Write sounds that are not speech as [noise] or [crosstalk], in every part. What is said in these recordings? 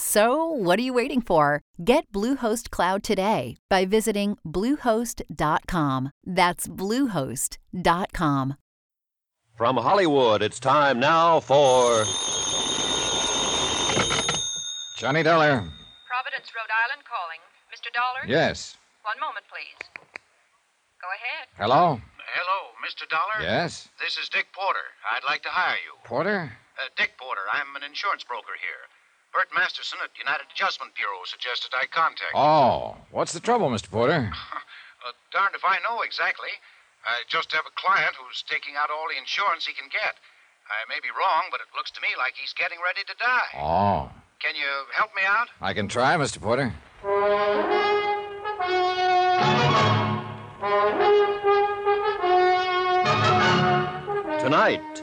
So, what are you waiting for? Get Bluehost Cloud today by visiting Bluehost.com. That's Bluehost.com. From Hollywood, it's time now for. Johnny Dollar. Providence, Rhode Island calling. Mr. Dollar? Yes. One moment, please. Go ahead. Hello? Hello, Mr. Dollar? Yes? This is Dick Porter. I'd like to hire you. Porter? Uh, Dick Porter. I'm an insurance broker here. Bert Masterson at United Adjustment Bureau suggested I contact you. Oh, what's the trouble, Mr. Porter? [laughs] Uh, darned if I know exactly. I just have a client who's taking out all the insurance he can get. I may be wrong, but it looks to me like he's getting ready to die. Oh, Can you help me out? I can try, Mr. Porter. Tonight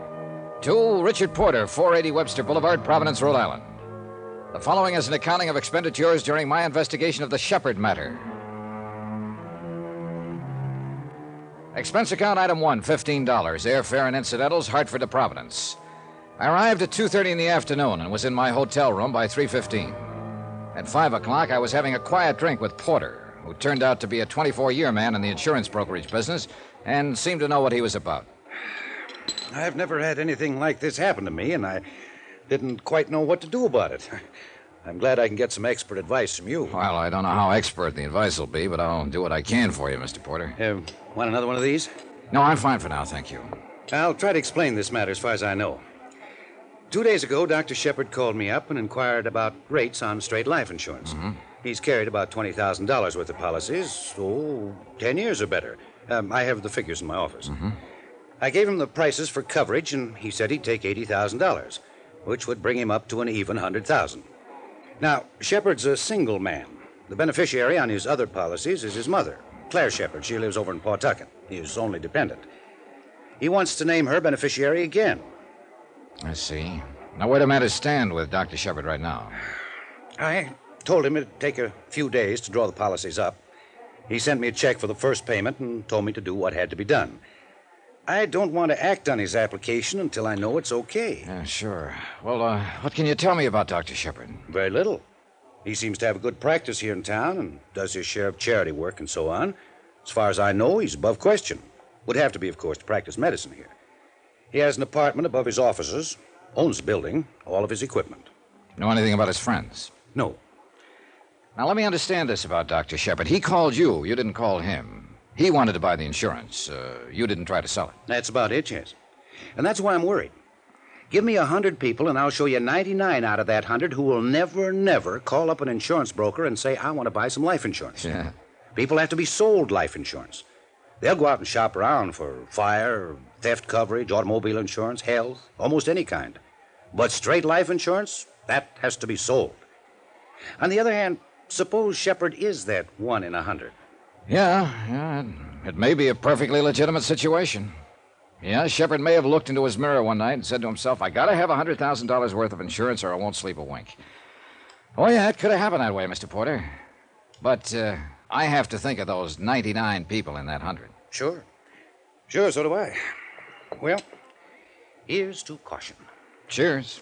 To Richard Porter, 480 Webster Boulevard, Providence, Rhode Island. The following is an accounting of expenditures during my investigation of the Shepard matter. Expense account item one, $15. Airfare and incidentals, Hartford to Providence. I arrived at 2.30 in the afternoon and was in my hotel room by 3.15. At 5 o'clock, I was having a quiet drink with Porter, who turned out to be a 24-year man in the insurance brokerage business and seemed to know what he was about. I've never had anything like this happen to me, and I didn't quite know what to do about it. [laughs] I'm glad I can get some expert advice from you. Well, I don't know how expert the advice will be, but I'll do what I can for you, Mr. Porter. Uh, want another one of these? No, I'm fine for now, thank you. I'll try to explain this matter as far as I know. Two days ago, Dr. Shepard called me up and inquired about rates on straight life insurance. He's carried about $20,000 worth of policies, oh, 10 years or better. Um, I have the figures in my office. I gave him the prices for coverage, and he said he'd take $80,000, which would bring him up to an even 100000 Now, Shepard's a single man. The beneficiary on his other policies is his mother, Claire Shepard. She lives over in Pawtucket, his only dependent. He wants to name her beneficiary again. I see. Now, where do matters stand with Dr. Shepard right now? I told him it'd take a few days to draw the policies up. He sent me a check for the first payment and told me to do what had to be done. I don't want to act on his application until I know it's okay. Yeah, sure. Well, uh, what can you tell me about Dr. Shepard? Very little. He seems to have a good practice here in town and does his share of charity work and so on. As far as I know, he's above question. Would have to be, of course, to practice medicine here. He has an apartment above his offices, owns the building, all of his equipment. Know anything about his friends? No. Now, let me understand this about Dr. Shepard. He called you, you didn't call him. He wanted to buy the insurance. Uh, you didn't try to sell it. That's about it, yes. And that's why I'm worried. Give me a hundred people, and I'll show you 99 out of that hundred who will never, never call up an insurance broker and say, I want to buy some life insurance. Yeah. People have to be sold life insurance. They'll go out and shop around for fire, theft coverage, automobile insurance, health, almost any kind. But straight life insurance, that has to be sold. On the other hand, suppose Shepard is that one in a hundred. Yeah, yeah. It, it may be a perfectly legitimate situation. Yeah, Shepard may have looked into his mirror one night and said to himself, I gotta have a $100,000 worth of insurance or I won't sleep a wink. Oh, yeah, it could have happened that way, Mr. Porter. But uh, I have to think of those 99 people in that 100. Sure. Sure, so do I. Well, here's to caution. Cheers.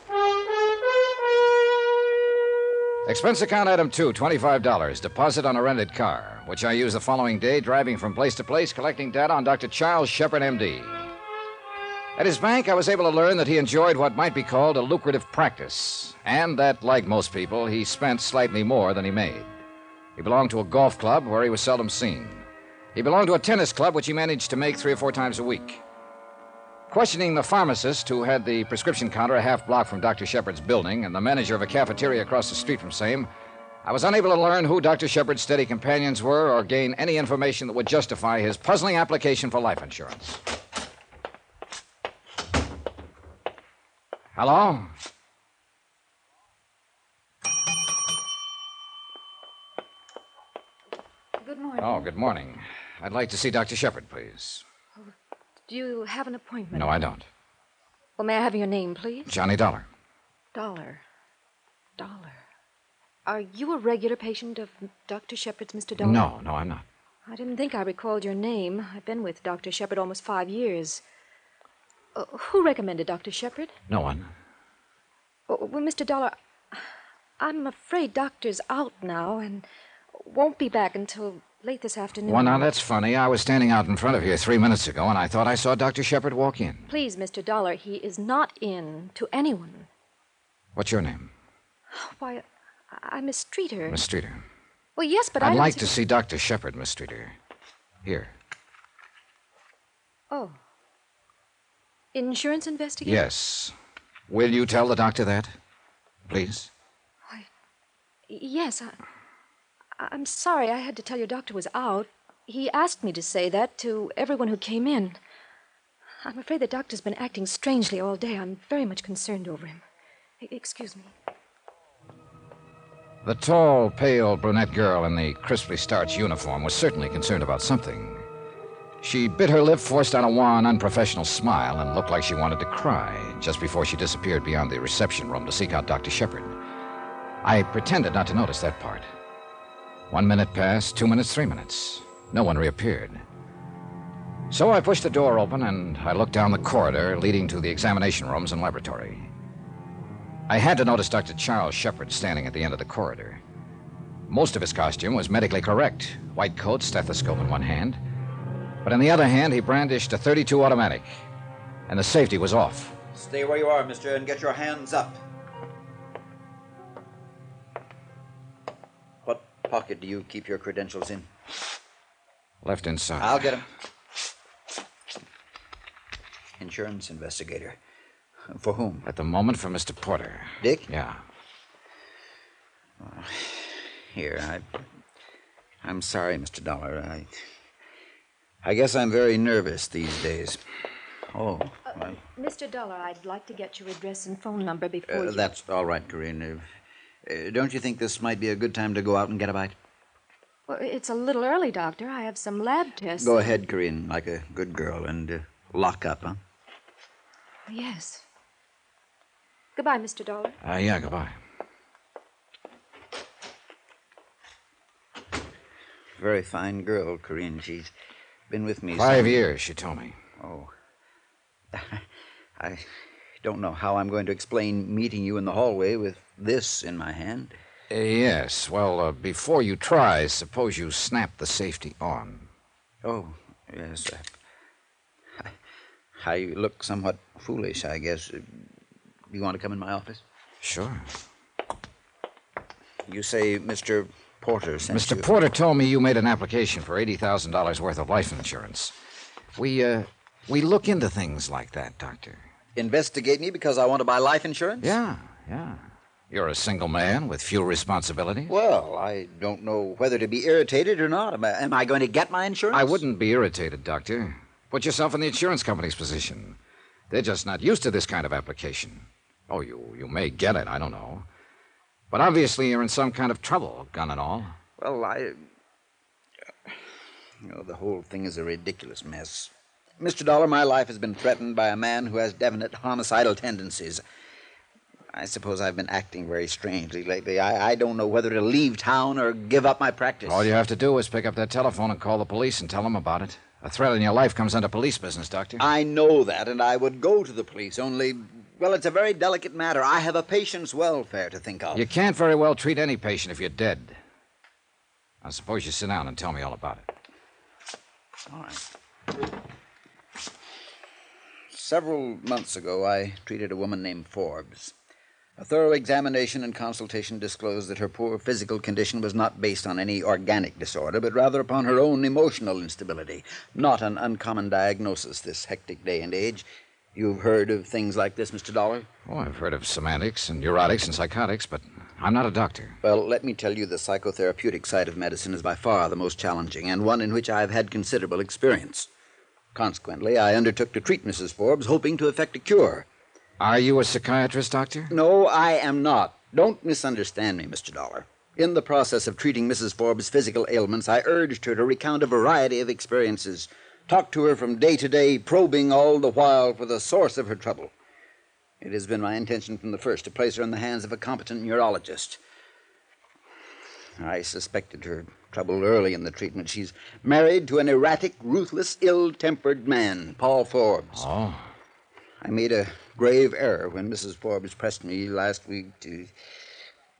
Expense account item two, $25. Deposit on a rented car, which I used the following day driving from place to place collecting data on Dr. Charles Shepard, MD. At his bank, I was able to learn that he enjoyed what might be called a lucrative practice, and that, like most people, he spent slightly more than he made. He belonged to a golf club where he was seldom seen. He belonged to a tennis club which he managed to make three or four times a week. Questioning the pharmacist who had the prescription counter a half block from Dr. Shepard's building and the manager of a cafeteria across the street from same, I was unable to learn who Dr. Shepard's steady companions were or gain any information that would justify his puzzling application for life insurance. Hello? Good morning. Oh, good morning. I'd like to see Dr. Shepard, please. Do you have an appointment? No, I don't. Well, may I have your name, please? Johnny Dollar. Dollar. Dollar. Are you a regular patient of Dr. Shepard's, Mr. Dollar? No, no, I'm not. I didn't think I recalled your name. I've been with Dr. Shepard almost five years. Uh, who recommended Dr. Shepard? No one. Oh, well, Mr. Dollar, I'm afraid Doctor's out now and won't be back until late this afternoon. Well, now that's funny. I was standing out in front of here three minutes ago, and I thought I saw Dr. Shepard walk in. Please, Mr. Dollar, he is not in to anyone. What's your name? Why, I'm Miss Streeter. Miss Streeter. Well, yes, but I I'd like see- to see Dr. Shepard, Miss Streeter. Here. Oh. Insurance investigator? Yes. Will you tell the doctor that? Please? Why, yes, I, I'm sorry I had to tell your doctor was out. He asked me to say that to everyone who came in. I'm afraid the doctor's been acting strangely all day. I'm very much concerned over him. Excuse me. The tall, pale brunette girl in the crisply starched uniform was certainly concerned about something. She bit her lip, forced on a wan, unprofessional smile, and looked like she wanted to cry just before she disappeared beyond the reception room to seek out Dr. Shepard. I pretended not to notice that part. One minute passed, two minutes, three minutes. No one reappeared. So I pushed the door open and I looked down the corridor leading to the examination rooms and laboratory. I had to notice Dr. Charles Shepard standing at the end of the corridor. Most of his costume was medically correct white coat, stethoscope in one hand. But in the other hand, he brandished a 32 automatic, and the safety was off. Stay where you are, mister, and get your hands up. Pocket do you keep your credentials in? Left inside. I'll get them. Insurance investigator. For whom? At the moment, for Mr. Porter. Dick? Yeah. Here, I. I'm sorry, Mr. Dollar. I. I guess I'm very nervous these days. Oh, well, Mr. Dollar, I'd like to get your address and phone number before uh, you. that's all right, Corinne. Uh, uh, don't you think this might be a good time to go out and get a bite? Well, it's a little early, Doctor. I have some lab tests. Go ahead, Corinne, like a good girl, and uh, lock up, huh? Yes. Goodbye, Mr. Dollar. Uh, yeah, goodbye. Very fine girl, Corinne. She's been with me Five some- years, she told me. Oh. [laughs] I don't know how I'm going to explain meeting you in the hallway with this in my hand. Uh, yes. Well, uh, before you try, suppose you snap the safety on. Oh, yes. I, I look somewhat foolish, I guess. Do you want to come in my office? Sure. You say Mr. Porter sent Mr. you. Porter told me you made an application for $80,000 worth of life insurance. We, uh, we look into things like that, Doctor. Investigate me because I want to buy life insurance? Yeah, yeah. You're a single man with few responsibilities. Well, I don't know whether to be irritated or not. Am I, am I going to get my insurance? I wouldn't be irritated, Doctor. Put yourself in the insurance company's position. They're just not used to this kind of application. Oh, you, you may get it, I don't know. But obviously you're in some kind of trouble, gun and all. Well, I. You know, the whole thing is a ridiculous mess. Mr. Dollar, my life has been threatened by a man who has definite homicidal tendencies. I suppose I've been acting very strangely lately. I, I don't know whether to leave town or give up my practice. All you have to do is pick up that telephone and call the police and tell them about it. A threat on your life comes under police business, Doctor. I know that, and I would go to the police, only Well, it's a very delicate matter. I have a patient's welfare to think of. You can't very well treat any patient if you're dead. I suppose you sit down and tell me all about it. All right. Several months ago, I treated a woman named Forbes. A thorough examination and consultation disclosed that her poor physical condition was not based on any organic disorder, but rather upon her own emotional instability. Not an uncommon diagnosis this hectic day and age. You've heard of things like this, Mr. Dollar? Oh, I've heard of semantics and neurotics and psychotics, but I'm not a doctor. Well, let me tell you the psychotherapeutic side of medicine is by far the most challenging, and one in which I've had considerable experience. Consequently, I undertook to treat Mrs. Forbes, hoping to effect a cure. Are you a psychiatrist, Doctor? No, I am not. Don't misunderstand me, Mr. Dollar. In the process of treating Mrs. Forbes' physical ailments, I urged her to recount a variety of experiences, talked to her from day to day, probing all the while for the source of her trouble. It has been my intention from the first to place her in the hands of a competent neurologist. I suspected her trouble early in the treatment. She's married to an erratic, ruthless, ill tempered man, Paul Forbes. Oh. I made a grave error when Mrs. Forbes pressed me last week to.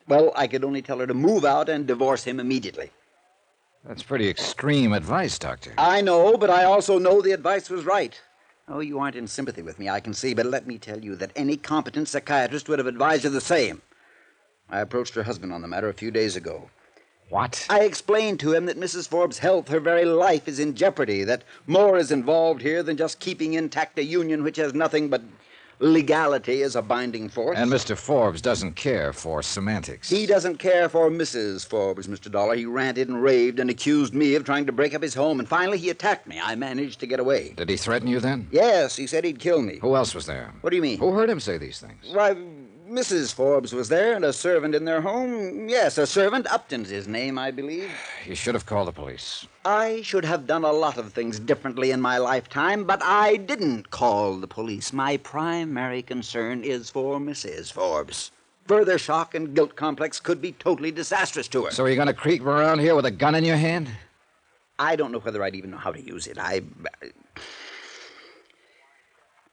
Well, I could only tell her to move out and divorce him immediately. That's pretty extreme advice, Doctor. I know, but I also know the advice was right. Oh, you aren't in sympathy with me, I can see, but let me tell you that any competent psychiatrist would have advised her the same. I approached her husband on the matter a few days ago. What? I explained to him that Mrs. Forbes' health, her very life, is in jeopardy, that more is involved here than just keeping intact a union which has nothing but legality as a binding force. And Mr. Forbes doesn't care for semantics. He doesn't care for Mrs. Forbes, Mr. Dollar. He ranted and raved and accused me of trying to break up his home, and finally he attacked me. I managed to get away. Did he threaten you then? Yes, he said he'd kill me. Who else was there? What do you mean? Who heard him say these things? Why, Mrs. Forbes was there, and a servant in their home. Yes, a servant. Upton's his name, I believe. You should have called the police. I should have done a lot of things differently in my lifetime, but I didn't call the police. My primary concern is for Mrs. Forbes. Further shock and guilt complex could be totally disastrous to her. So you're you going to creep around here with a gun in your hand? I don't know whether I'd even know how to use it. I.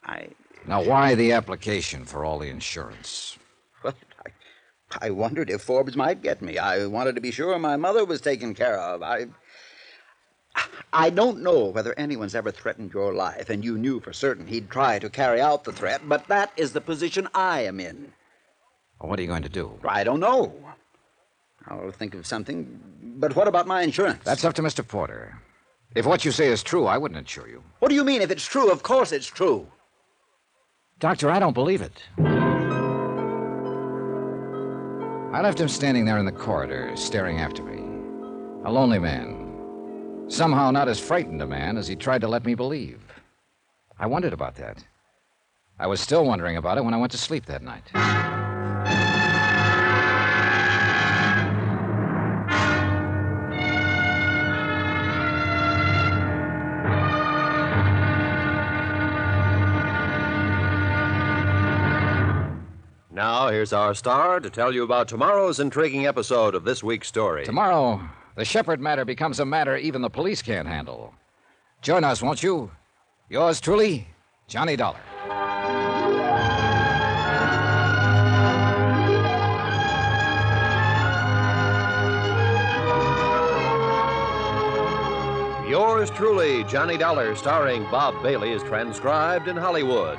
I. Now, why the application for all the insurance? Well, I, I wondered if Forbes might get me. I wanted to be sure my mother was taken care of. I. I don't know whether anyone's ever threatened your life, and you knew for certain he'd try to carry out the threat, but that is the position I am in. Well, what are you going to do? I don't know. I'll think of something. But what about my insurance? That's up to Mr. Porter. If what you say is true, I wouldn't insure you. What do you mean? If it's true, of course it's true. Doctor, I don't believe it. I left him standing there in the corridor, staring after me. A lonely man. Somehow not as frightened a man as he tried to let me believe. I wondered about that. I was still wondering about it when I went to sleep that night. Now, here's our star to tell you about tomorrow's intriguing episode of this week's story. Tomorrow, the Shepard matter becomes a matter even the police can't handle. Join us, won't you? Yours truly, Johnny Dollar. Yours truly, Johnny Dollar, starring Bob Bailey, is transcribed in Hollywood.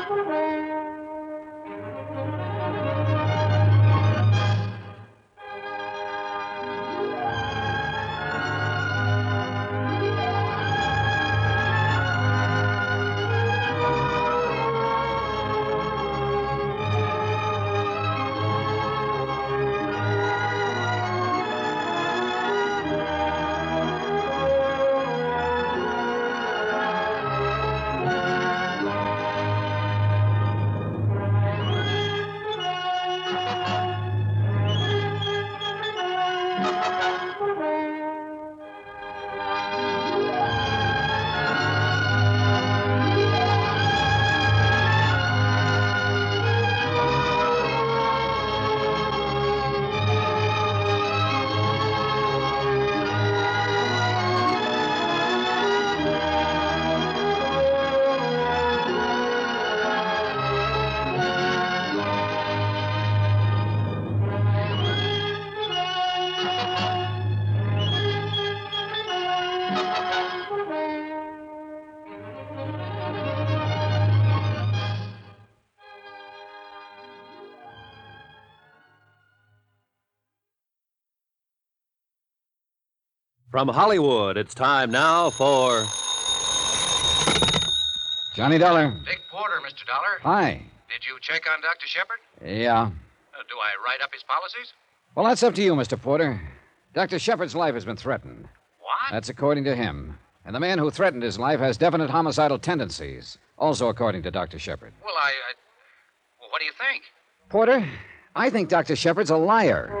From Hollywood, it's time now for. Johnny Dollar. Dick Porter, Mr. Dollar. Hi. Did you check on Dr. Shepard? Yeah. Uh, do I write up his policies? Well, that's up to you, Mr. Porter. Dr. Shepard's life has been threatened. What? That's according to him. And the man who threatened his life has definite homicidal tendencies, also according to Dr. Shepard. Well, I. I... Well, what do you think? Porter, I think Dr. Shepard's a liar.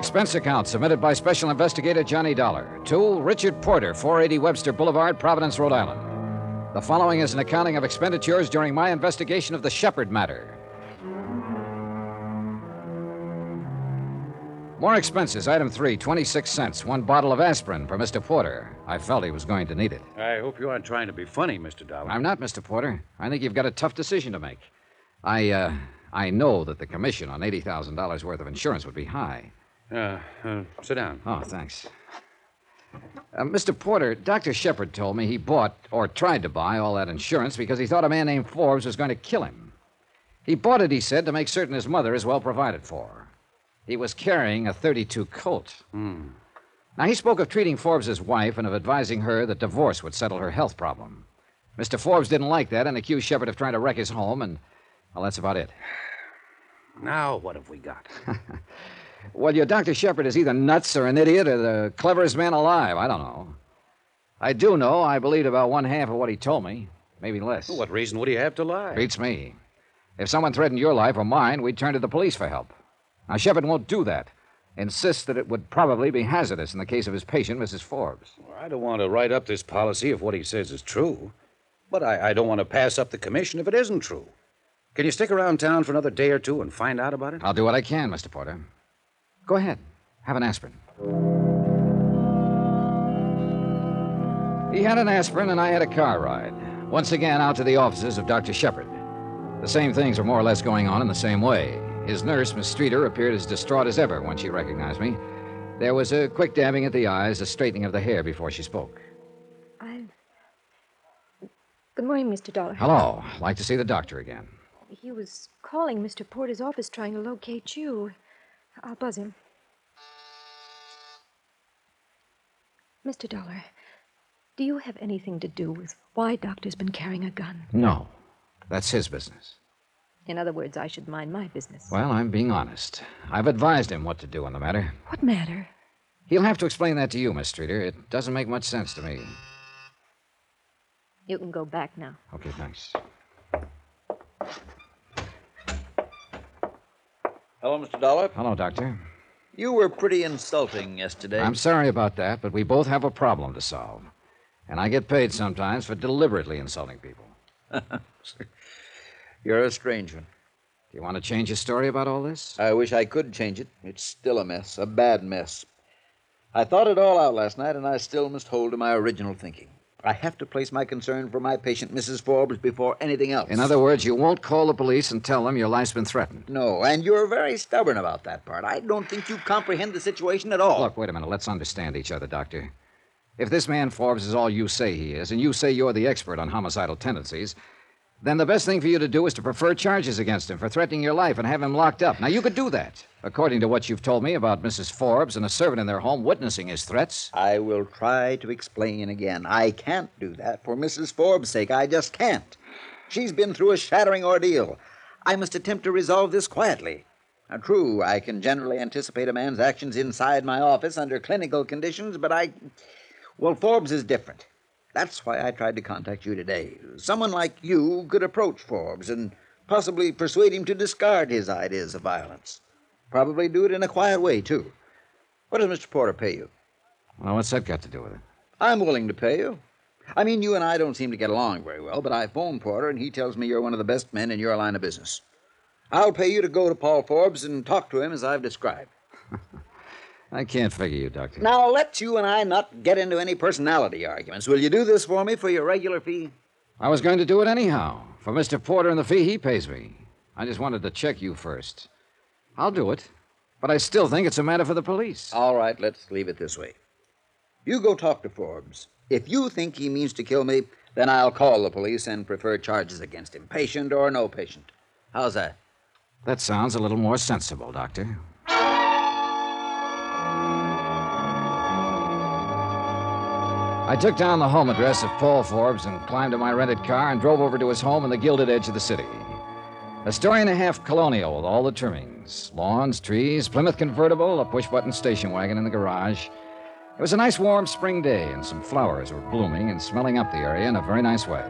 Expense account submitted by Special Investigator Johnny Dollar to Richard Porter, 480 Webster Boulevard, Providence, Rhode Island. The following is an accounting of expenditures during my investigation of the Shepard matter. More expenses. Item three, 26 cents. One bottle of aspirin for Mr. Porter. I felt he was going to need it. I hope you aren't trying to be funny, Mr. Dollar. I'm not, Mr. Porter. I think you've got a tough decision to make. I, uh, I know that the commission on $80,000 worth of insurance would be high. Uh, uh, sit down. Oh, thanks. Uh, Mr. Porter, Dr. Shepard told me he bought, or tried to buy, all that insurance because he thought a man named Forbes was going to kill him. He bought it, he said, to make certain his mother is well provided for. He was carrying a 32 Colt. Now, he spoke of treating Forbes' wife and of advising her that divorce would settle her health problem. Mr. Forbes didn't like that and accused Shepard of trying to wreck his home, and, well, that's about it. Now, what have we got? [laughs] Well, your Dr. Shepard is either nuts or an idiot or the cleverest man alive. I don't know. I do know I believed about one half of what he told me, maybe less. what reason would he have to lie? Beats me. If someone threatened your life or mine, we'd turn to the police for help. Now, Shepard won't do that. Insists that it would probably be hazardous in the case of his patient, Mrs. Forbes. I don't want to write up this policy if what he says is true. But I, I don't want to pass up the commission if it isn't true. Can you stick around town for another day or two and find out about it? I'll do what I can, Mr. Porter. Go ahead. Have an aspirin. He had an aspirin, and I had a car ride. Once again, out to the offices of Dr. Shepard. The same things were more or less going on in the same way. His nurse, Miss Streeter, appeared as distraught as ever when she recognized me. There was a quick dabbing at the eyes, a straightening of the hair before she spoke. I'm Good morning, Mr. Dollar. Hello. I'd like to see the doctor again. He was calling Mr. Porter's office trying to locate you. I'll buzz him. Mr. Dollar, do you have anything to do with why Doctor's been carrying a gun? No. That's his business. In other words, I should mind my business. Well, I'm being honest. I've advised him what to do on the matter. What matter? He'll have to explain that to you, Miss Streeter. It doesn't make much sense to me. You can go back now. Okay, thanks. Hello, Mr. Dollar. Hello, Doctor. You were pretty insulting yesterday. I'm sorry about that, but we both have a problem to solve. And I get paid sometimes for deliberately insulting people. [laughs] You're a strange one. Do you want to change your story about all this? I wish I could change it. It's still a mess, a bad mess. I thought it all out last night, and I still must hold to my original thinking. I have to place my concern for my patient, Mrs. Forbes, before anything else. In other words, you won't call the police and tell them your life's been threatened. No, and you're very stubborn about that part. I don't think you comprehend the situation at all. Look, wait a minute. Let's understand each other, Doctor. If this man Forbes is all you say he is, and you say you're the expert on homicidal tendencies, then the best thing for you to do is to prefer charges against him for threatening your life and have him locked up. Now, you could do that, according to what you've told me about Mrs. Forbes and a servant in their home witnessing his threats. I will try to explain again. I can't do that for Mrs. Forbes' sake. I just can't. She's been through a shattering ordeal. I must attempt to resolve this quietly. Now, true, I can generally anticipate a man's actions inside my office under clinical conditions, but I. Well, Forbes is different. That's why I tried to contact you today. Someone like you could approach Forbes and possibly persuade him to discard his ideas of violence. Probably do it in a quiet way, too. What does Mr. Porter pay you? Well, what's that got to do with it? I'm willing to pay you. I mean, you and I don't seem to get along very well, but I phoned Porter, and he tells me you're one of the best men in your line of business. I'll pay you to go to Paul Forbes and talk to him as I've described. [laughs] I can't figure you, Doctor. Now, let's you and I not get into any personality arguments. Will you do this for me for your regular fee? I was going to do it anyhow, for Mr. Porter and the fee he pays me. I just wanted to check you first. I'll do it, but I still think it's a matter for the police. All right, let's leave it this way. You go talk to Forbes. If you think he means to kill me, then I'll call the police and prefer charges against him, patient or no patient. How's that? That sounds a little more sensible, Doctor. I took down the home address of Paul Forbes and climbed in my rented car and drove over to his home in the gilded edge of the city. A story and a half colonial with all the trimmings lawns, trees, Plymouth convertible, a push button station wagon in the garage. It was a nice warm spring day, and some flowers were blooming and smelling up the area in a very nice way.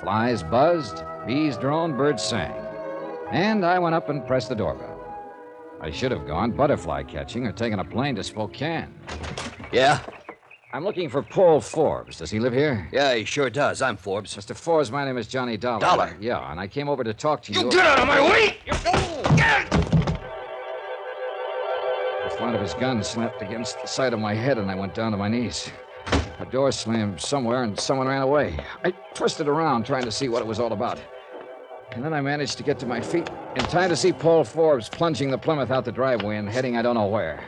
Flies buzzed, bees droned, birds sang. And I went up and pressed the doorbell. I should have gone butterfly catching or taken a plane to Spokane. Yeah? I'm looking for Paul Forbes. Does he live here? Yeah, he sure does. I'm Forbes. Mr. Forbes, my name is Johnny Dollar. Dollar? Yeah, and I came over to talk to you. You get out of my way! You fool! get The flat of his gun slapped against the side of my head, and I went down to my knees. A door slammed somewhere, and someone ran away. I twisted around trying to see what it was all about. And then I managed to get to my feet in time to see Paul Forbes plunging the Plymouth out the driveway and heading I don't know where.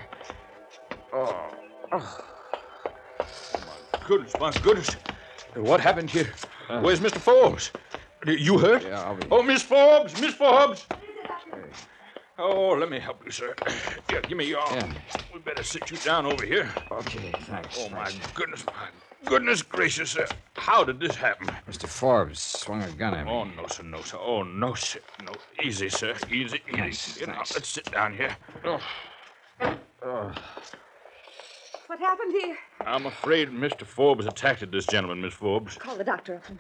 Oh. oh. Goodness, my goodness. What happened here? Where's Mr. Forbes? You hurt? Yeah, I'll be. Oh, Miss Forbes! Miss Forbes! Oh, let me help you, sir. Yeah, give me your arm. Yeah. We better sit you down over here. Okay, thanks. Oh, my goodness, my goodness gracious, sir. How did this happen? Mr. Forbes swung a gun at me. Oh, no, sir, no, sir. Oh, no, sir. No, easy, sir. Easy, easy. Thanks, You know, thanks. let's sit down here. Oh, What happened here? I'm afraid Mr. Forbes attacked this gentleman, Miss Forbes. Call the doctor up and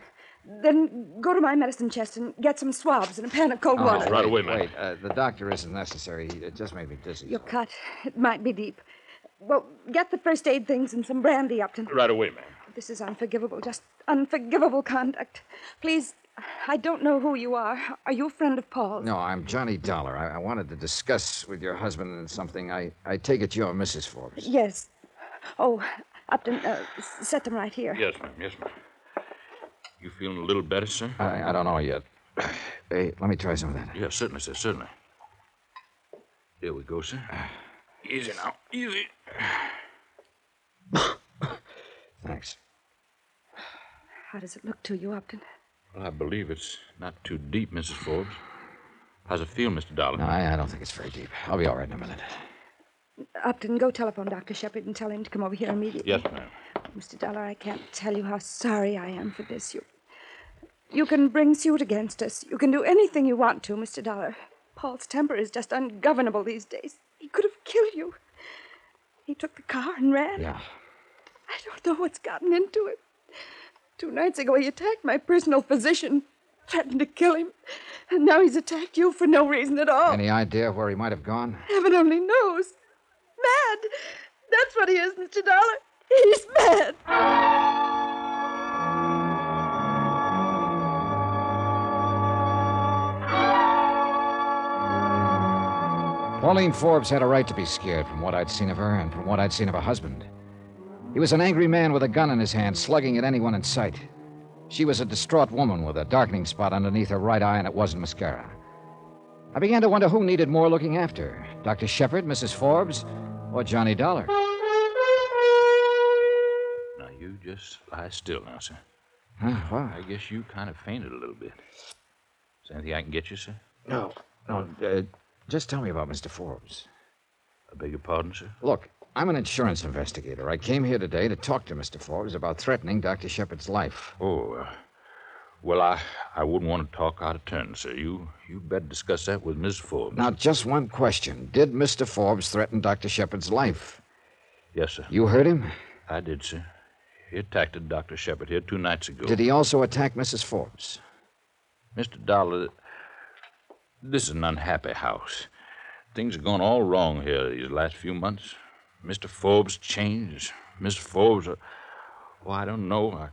then go to my medicine chest and get some swabs and a pan of cold Oh, water. right away, ma'am. Wait, uh, the doctor isn't necessary. It just made me dizzy. Your cut. It might be deep. Well, get the first aid things and some brandy, Upton. Right away, ma'am. This is unforgivable, just unforgivable conduct. Please, I don't know who you are. Are you a friend of Paul's? No, I'm Johnny Dollar. I, I wanted to discuss with your husband something. I, I take it you're Mrs. Forbes. Yes. Oh, Upton, uh, set them right here. Yes, ma'am. Yes, ma'am. You feeling a little better, sir? I, I don't know yet. [sighs] Hey, let me try some of that. Yes, certainly, sir. Certainly. Here we go, sir. [sighs] Easy now. Easy. [coughs] Thanks. How does it look to you, Upton? Well, I believe it's not too deep, Mrs. Forbes. How's it feel, Mr. Dollar? No, I, I don't think it's very deep. I'll be all right in a minute. Upton, go telephone Dr. Shepard and tell him to come over here immediately. Yes, ma'am. Mr. Dollar, I can't tell you how sorry I am for this. You, you can bring suit against us. You can do anything you want to, Mr. Dollar. Paul's temper is just ungovernable these days. He could have killed you. He took the car and ran. Yeah. I don't know what's gotten into him. Two nights ago, he attacked my personal physician, threatened to kill him. And now he's attacked you for no reason at all. Any idea where he might have gone? Heaven only knows. Mad. That's what he is, Mr. Dollar. He's mad. Pauline Forbes had a right to be scared from what I'd seen of her and from what I'd seen of her husband. He was an angry man with a gun in his hand, slugging at anyone in sight. She was a distraught woman with a darkening spot underneath her right eye, and it wasn't mascara. I began to wonder who needed more looking after Dr. Shepard, Mrs. Forbes, or Johnny Dollar. Now, you just lie still now, sir. Huh, what? I guess you kind of fainted a little bit. Is there anything I can get you, sir? No, no. Uh, just tell me about Mr. Forbes. I beg your pardon, sir? Look, I'm an insurance investigator. I came here today to talk to Mr. Forbes about threatening Dr. Shepard's life. Oh, uh, well, I, I wouldn't want to talk out of turn, sir. You you'd better discuss that with Miss Forbes. Now, just one question. Did Mr. Forbes threaten Dr. Shepard's life? Yes, sir. You heard him? I did, sir. He attacked Dr. Shepard here two nights ago. Did he also attack Mrs. Forbes? Mr. Dollar, this is an unhappy house. Things have gone all wrong here these last few months. Mr. Forbes changed. Miss Forbes, uh, well, I don't know. I,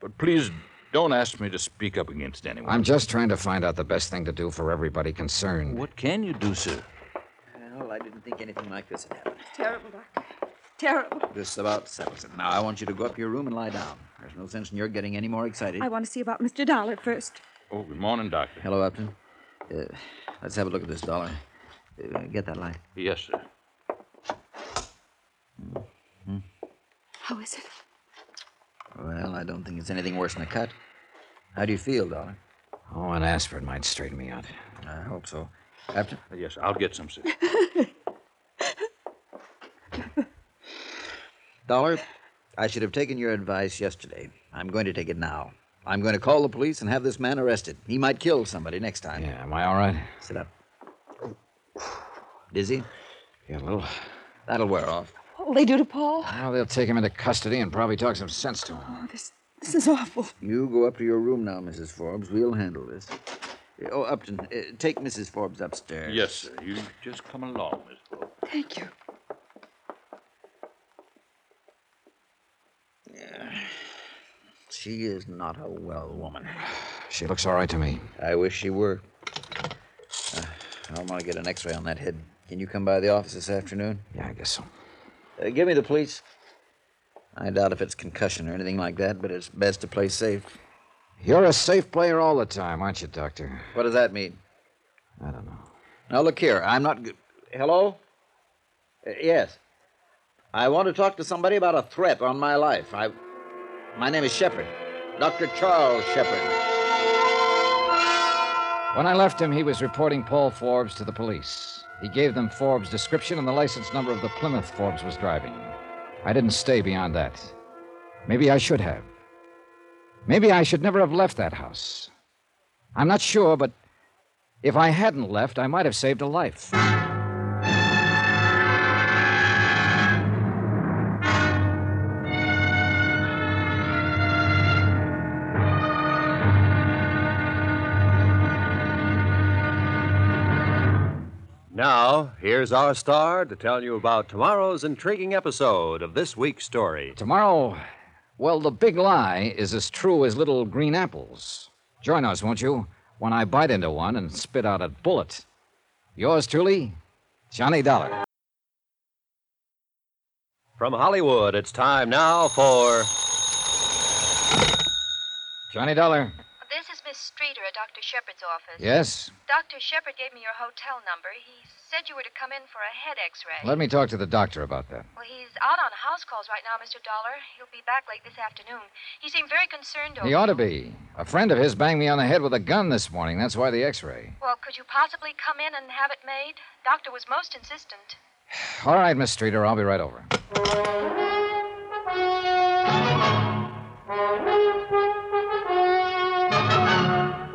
but please don't ask me to speak up against anyone. I'm just trying to find out the best thing to do for everybody concerned. What can you do, sir? Well, I didn't think anything like this had happened. Terrible, Doctor. Terrible. This about settles it. Now, I want you to go up to your room and lie down. There's no sense in your getting any more excited. I want to see about Mr. Dollar first. Oh, good morning, Doctor. Hello, Upton. Uh, let's have a look at this dollar. Uh, get that light. Yes, sir. Mm-hmm. How is it? Well, I don't think it's anything worse than a cut. How do you feel, Dollar? Oh, an aspirin might straighten me out. I hope so. Upton? Yes, I'll get some, sir. [laughs] Dollar, I should have taken your advice yesterday. I'm going to take it now. I'm going to call the police and have this man arrested. He might kill somebody next time. Yeah, am I all right? Sit up. Dizzy? Yeah, a little. That'll wear off. What'll they do to Paul? Well, they'll take him into custody and probably talk some sense to him. Oh, this, this is awful. You go up to your room now, Mrs. Forbes. We'll handle this. Oh, Upton, uh, take Mrs. Forbes upstairs. Yes, sir. You just come along, Miss Forbes. Thank you. [sighs] She is not a well woman. She looks all right to me. I wish she were. Uh, I want to get an x ray on that head. Can you come by the office this afternoon? Yeah, I guess so. Uh, give me the police. I doubt if it's concussion or anything like that, but it's best to play safe. You're a safe player all the time, aren't you, Doctor? What does that mean? I don't know. Now, look here. I'm not. G- Hello? Uh, yes. I want to talk to somebody about a threat on my life. I. My name is Shepard. Dr. Charles Shepard. When I left him, he was reporting Paul Forbes to the police. He gave them Forbes' description and the license number of the Plymouth Forbes was driving. I didn't stay beyond that. Maybe I should have. Maybe I should never have left that house. I'm not sure, but if I hadn't left, I might have saved a life. Now, here's our star to tell you about tomorrow's intriguing episode of this week's story. Tomorrow, well, the big lie is as true as little green apples. Join us, won't you, when I bite into one and spit out a bullet. Yours truly, Johnny Dollar. From Hollywood, it's time now for. Johnny Dollar. This is Miss Streeter at Dr. Shepard's office. Yes? Dr. Shepard gave me your hotel number. He said you were to come in for a head x ray. Let me talk to the doctor about that. Well, he's out on house calls right now, Mr. Dollar. He'll be back late this afternoon. He seemed very concerned over He ought to be. A friend of his banged me on the head with a gun this morning. That's why the x ray. Well, could you possibly come in and have it made? Doctor was most insistent. [sighs] All right, Miss Streeter, I'll be right over.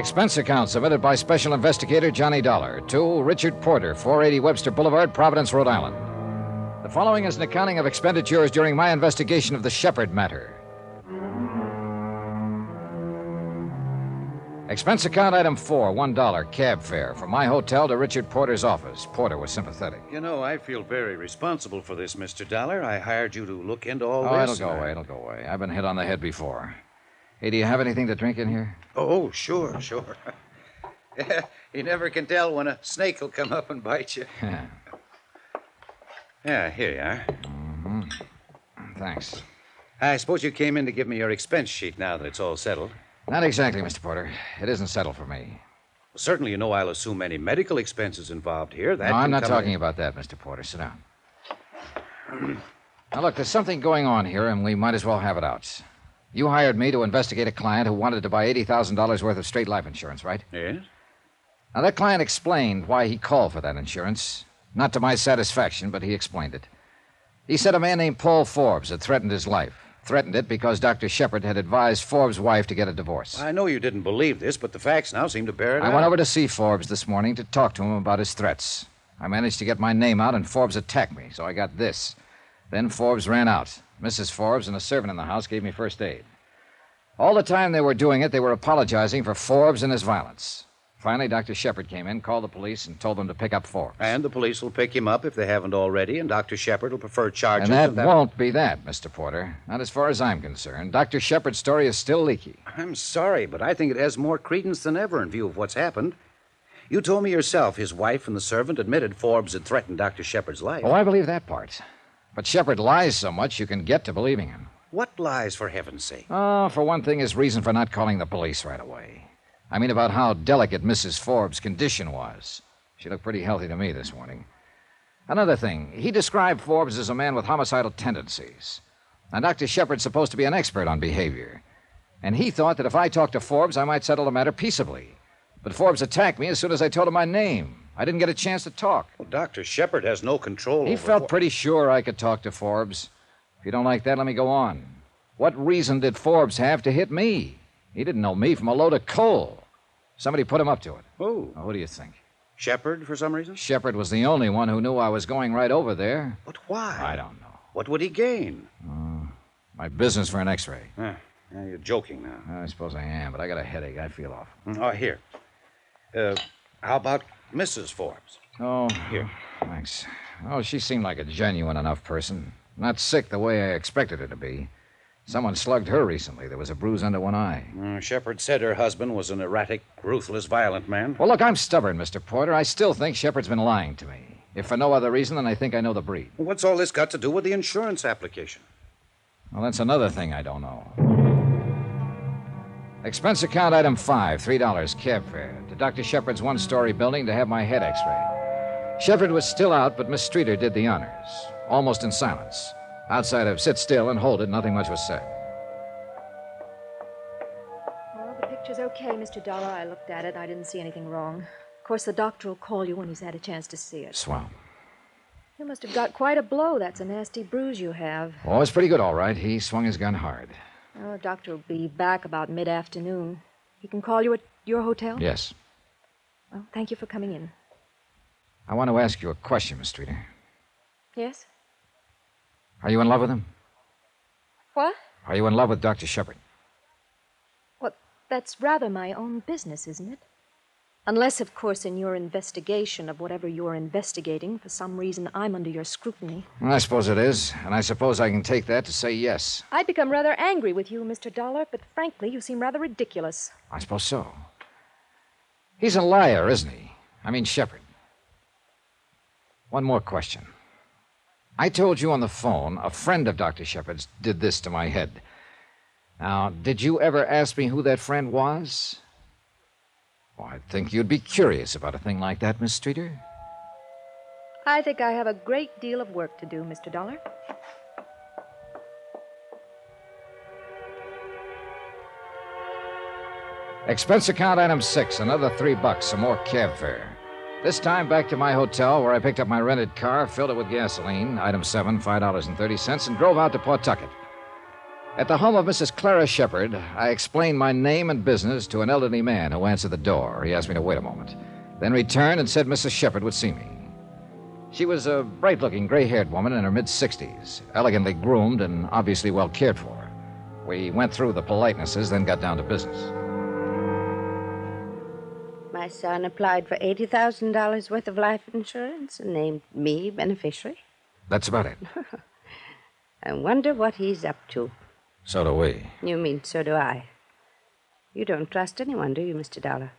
Expense account submitted by Special Investigator Johnny Dollar to Richard Porter, 480 Webster Boulevard, Providence, Rhode Island. The following is an accounting of expenditures during my investigation of the Shepard matter. Expense account item four, one dollar, cab fare from my hotel to Richard Porter's office. Porter was sympathetic. You know, I feel very responsible for this, Mr. Dollar. I hired you to look into all oh, this. it'll go I- away, it'll go away. I've been hit on the head before. Hey, do you have anything to drink in here? Oh, sure, sure. [laughs] you never can tell when a snake will come up and bite you. [laughs] Yeah, here you are. hmm Thanks. I suppose you came in to give me your expense sheet now that it's all settled. Not exactly, Mr. Porter. It isn't settled for me. Certainly, you know I'll assume any medical expenses involved here. That no, I'm not talking about that, Mr. Porter. Sit down. now, look, there's something going on here, and we might as well have it out. You hired me to investigate a client who wanted to buy $80,000 worth of straight life insurance, right? Yes? Now, that client explained why he called for that insurance. Not to my satisfaction, but he explained it. He said a man named Paul Forbes had threatened his life. Threatened it because Dr. Shepard had advised Forbes' wife to get a divorce. I know you didn't believe this, but the facts now seem to bear it I out. went over to see Forbes this morning to talk to him about his threats. I managed to get my name out, and Forbes attacked me, so I got this. Then Forbes ran out. Mrs. Forbes and a servant in the house gave me first aid. All the time they were doing it, they were apologizing for Forbes and his violence. Finally, Dr. Shepard came in, called the police, and told them to pick up Forbes. And the police will pick him up if they haven't already, and Dr. Shepard will prefer charges. And that to won't be that, Mr. Porter. Not as far as I'm concerned. Dr. Shepard's story is still leaky. I'm sorry, but I think it has more credence than ever in view of what's happened. You told me yourself his wife and the servant admitted Forbes had threatened Dr. Shepard's life. Oh, I believe that part. But Shepard lies so much you can get to believing him. What lies, for heaven's sake? Oh, for one thing, his reason for not calling the police right away. I mean, about how delicate Mrs. Forbes' condition was. She looked pretty healthy to me this morning. Another thing, he described Forbes as a man with homicidal tendencies. Now, Dr. Shepard's supposed to be an expert on behavior. And he thought that if I talked to Forbes, I might settle the matter peaceably. But Forbes attacked me as soon as I told him my name. I didn't get a chance to talk. Well, Dr. Shepard has no control He felt pretty sure I could talk to Forbes. If you don't like that, let me go on. What reason did Forbes have to hit me? He didn't know me from a load of coal. Somebody put him up to it. Who? Now, who do you think? Shepard, for some reason? Shepard was the only one who knew I was going right over there. But why? I don't know. What would he gain? My business for an x ray. Ah, now you're joking now. I suppose I am, but I got a headache. I feel off. Oh, here. Uh, how about Mrs. Forbes? Oh, Here. Thanks. Oh, she seemed like a genuine enough person. Not sick the way I expected her to be. Someone slugged her recently. There was a bruise under one eye. Uh, Shepard said her husband was an erratic, ruthless, violent man. Well, look, I'm stubborn, Mr. Porter. I still think Shepard's been lying to me. If for no other reason than I think I know the breed. What's all this got to do with the insurance application? Well, that's another thing I don't know. Expense account item five, $3 cab fare Dr. Shepard's one story building to have my head x ray. Shepard was still out, but Miss Streeter did the honors, almost in silence. Outside of sit still and hold it, nothing much was said. Well, the picture's okay, Mr. Dollar. I looked at it. I didn't see anything wrong. Of course, the doctor will call you when he's had a chance to see it. Swell. You must have got quite a blow. That's a nasty bruise you have. Oh, it's pretty good, all right. He swung his gun hard. Well, the doctor will be back about mid afternoon. He can call you at your hotel? Yes. Well, thank you for coming in. I want to ask you a question, Miss Streeter. Yes? Are you in love with him? What? Are you in love with Dr. Shepard? Well, that's rather my own business, isn't it? Unless, of course, in your investigation of whatever you're investigating, for some reason I'm under your scrutiny. Well, I suppose it is, and I suppose I can take that to say yes. I'd become rather angry with you, Mr. Dollar, but frankly, you seem rather ridiculous. I suppose so. He's a liar, isn't he? I mean, Shepard. One more question. I told you on the phone a friend of Dr. Shepard's did this to my head. Now, did you ever ask me who that friend was? I think you'd be curious about a thing like that, Miss Streeter. I think I have a great deal of work to do, Mr. Dollar. Expense account item six, another three bucks, some more cab fare. This time back to my hotel where I picked up my rented car, filled it with gasoline, item seven, $5.30, and drove out to Pawtucket. At the home of Mrs. Clara Shepard, I explained my name and business to an elderly man who answered the door. He asked me to wait a moment, then returned and said Mrs. Shepard would see me. She was a bright looking, gray haired woman in her mid 60s, elegantly groomed and obviously well cared for. We went through the politenesses, then got down to business. My son applied for $80,000 worth of life insurance and named me beneficiary. That's about it. [laughs] I wonder what he's up to. So do we. You mean, so do I. You don't trust anyone, do you, Mr. Dollar?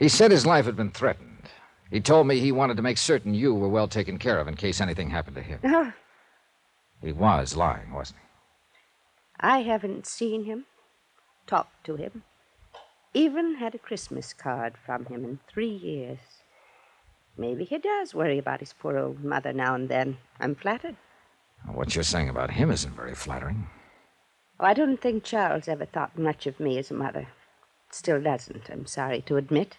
He said his life had been threatened. He told me he wanted to make certain you were well taken care of in case anything happened to him. [laughs] Oh, He was lying, wasn't he? I haven't seen him, talked to him, even had a Christmas card from him in three years. Maybe he does worry about his poor old mother now and then. I'm flattered. What you're saying about him isn't very flattering. Oh, I don't think Charles ever thought much of me as a mother. Still doesn't, I'm sorry to admit.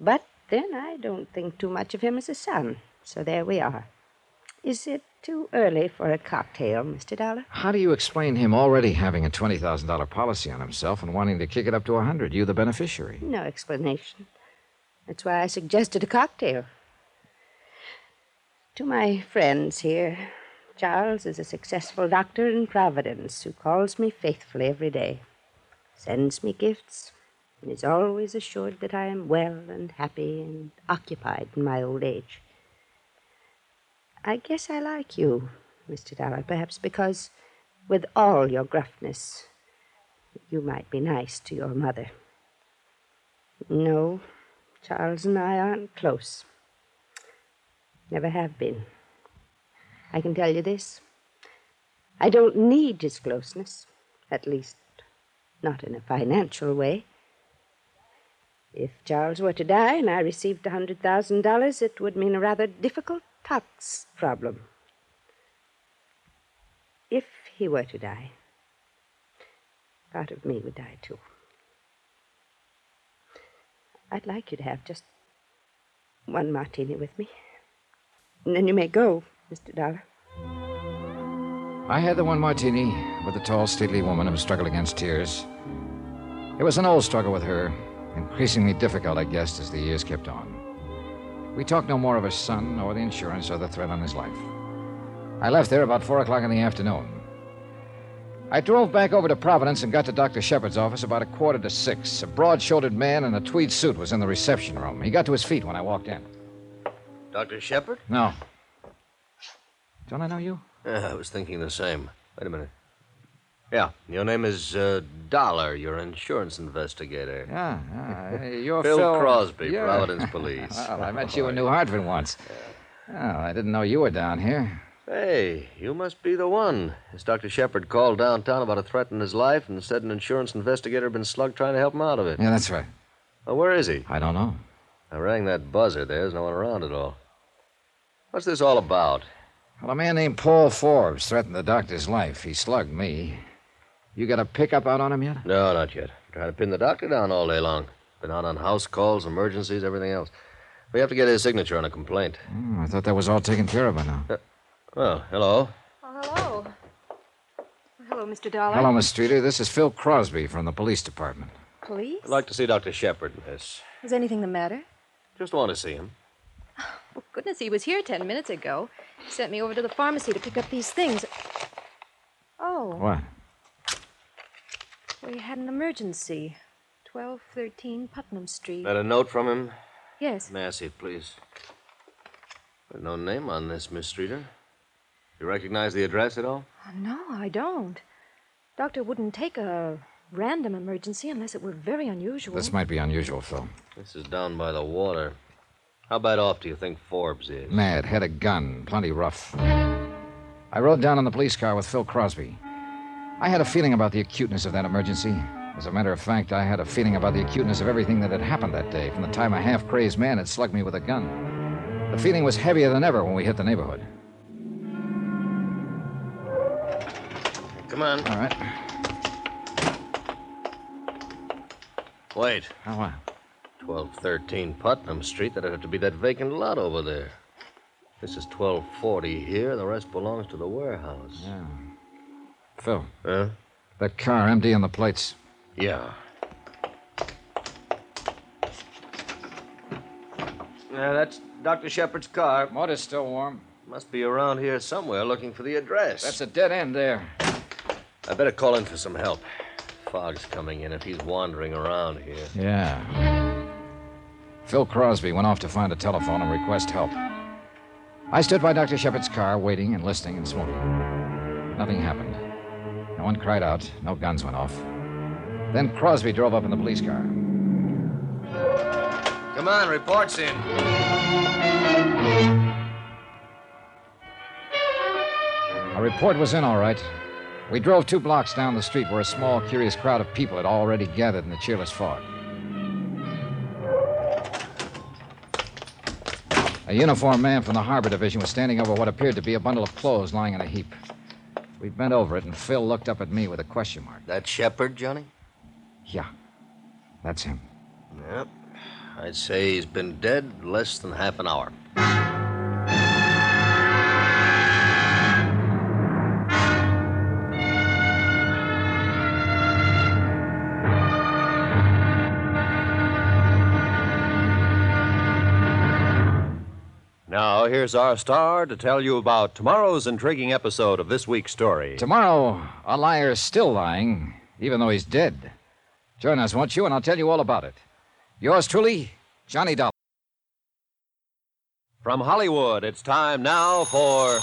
But then I don't think too much of him as a son. So there we are. Is it too early for a cocktail, Mr. Dollar? How do you explain him already having a $20,000 policy on himself and wanting to kick it up to a 100 You, the beneficiary. No explanation. That's why I suggested a cocktail. To my friends here, Charles is a successful doctor in Providence who calls me faithfully every day, sends me gifts, and is always assured that I am well and happy and occupied in my old age. I guess I like you, Mr. Dollar, perhaps because, with all your gruffness, you might be nice to your mother. No, Charles and I aren't close. Never have been. I can tell you this. I don't need his closeness, at least not in a financial way. If Charles were to die and I received a hundred thousand dollars, it would mean a rather difficult tax problem. If he were to die, part of me would die too. I'd like you to have just one martini with me. And then you may go, Mr. Dollar. I had the one martini with the tall, stately woman who struggled against tears. It was an old struggle with her, increasingly difficult, I guessed, as the years kept on. We talked no more of his son, or the insurance, or the threat on his life. I left there about four o'clock in the afternoon. I drove back over to Providence and got to Dr. Shepard's office about a quarter to six. A broad shouldered man in a tweed suit was in the reception room. He got to his feet when I walked in. Dr. Shepard? No. Don't I know you? Yeah, I was thinking the same. Wait a minute. Yeah, your name is uh, Dollar. You're an insurance investigator. [laughs] Yeah, yeah. You're Phil, Phil Crosby, Yeah. Providence [laughs] Police. well, I met you in New Hartford once. Well, I didn't know you were down here. Hey, you must be the one. This Dr. Shepard called downtown about a threat in his life and said an insurance investigator had been slugged trying to help him out of it. Yeah, that's right. Well, where is he? I don't know. I rang that buzzer. There's no one around at all. What's this all about? Well, a man named Paul Forbes threatened the doctor's life. He slugged me. You got a pickup out on him yet? No, not yet. Trying to pin the doctor down all day long. Been out on house calls, emergencies, everything else. We have to get his signature on a complaint. Hmm, I thought that was all taken care of by now. Well, hello. Oh, hello. Hello, Mr. Dollar. Hello, Miss Streeter. This is Phil Crosby from the police department. Police? I'd like to see Dr. Shepard, miss. Is anything the matter? Just want to see him. Well, goodness, he was here ten minutes ago. He sent me over to the pharmacy to pick up these things. Oh. What? Well, he had an emergency. 1213 Putnam Street. Got a note from him? Yes. May I see it, please? There's no name on this, Miss Streeter. You recognize the address at all? Oh, no, I don't. Doctor wouldn't take a random emergency unless it were very unusual. This might be unusual, Phil. This is down by the water. How bad off do you think Forbes is? Mad, had a gun, plenty rough. I rode down in the police car with Phil Crosby. I had a feeling about the acuteness of that emergency. As a matter of fact, I had a feeling about the acuteness of everything that had happened that day, from the time a half crazed man had slugged me with a gun. The feeling was heavier than ever when we hit the neighborhood. Come on. All right. Wait. Oh, uh? what? 1213 Putnam Street. That'd have to be that vacant lot over there. This is 1240 here. The rest belongs to the warehouse. Yeah. Phil. Huh? That car empty on the plates. Yeah. Yeah, that's Dr. Shepard's car. Motor's still warm. Must be around here somewhere looking for the address. That's a dead end there. I better call in for some help. Fog's coming in if he's wandering around here. Yeah. Phil Crosby went off to find a telephone and request help. I stood by Dr. Shepard's car, waiting and listening and smoking. Nothing happened. No one cried out. No guns went off. Then Crosby drove up in the police car. Come on, reports in. A report was in, all right. We drove two blocks down the street where a small, curious crowd of people had already gathered in the cheerless fog. A uniformed man from the Harbor Division was standing over what appeared to be a bundle of clothes lying in a heap. We bent over it, and Phil looked up at me with a question mark. That Shepard, Johnny? Yeah, that's him. Yep. I'd say he's been dead less than half an hour. Here's our star to tell you about tomorrow's intriguing episode of this week's story. Tomorrow, a liar is still lying, even though he's dead. Join us, won't you? And I'll tell you all about it. Yours truly, Johnny Dollar. From Hollywood, it's time now for.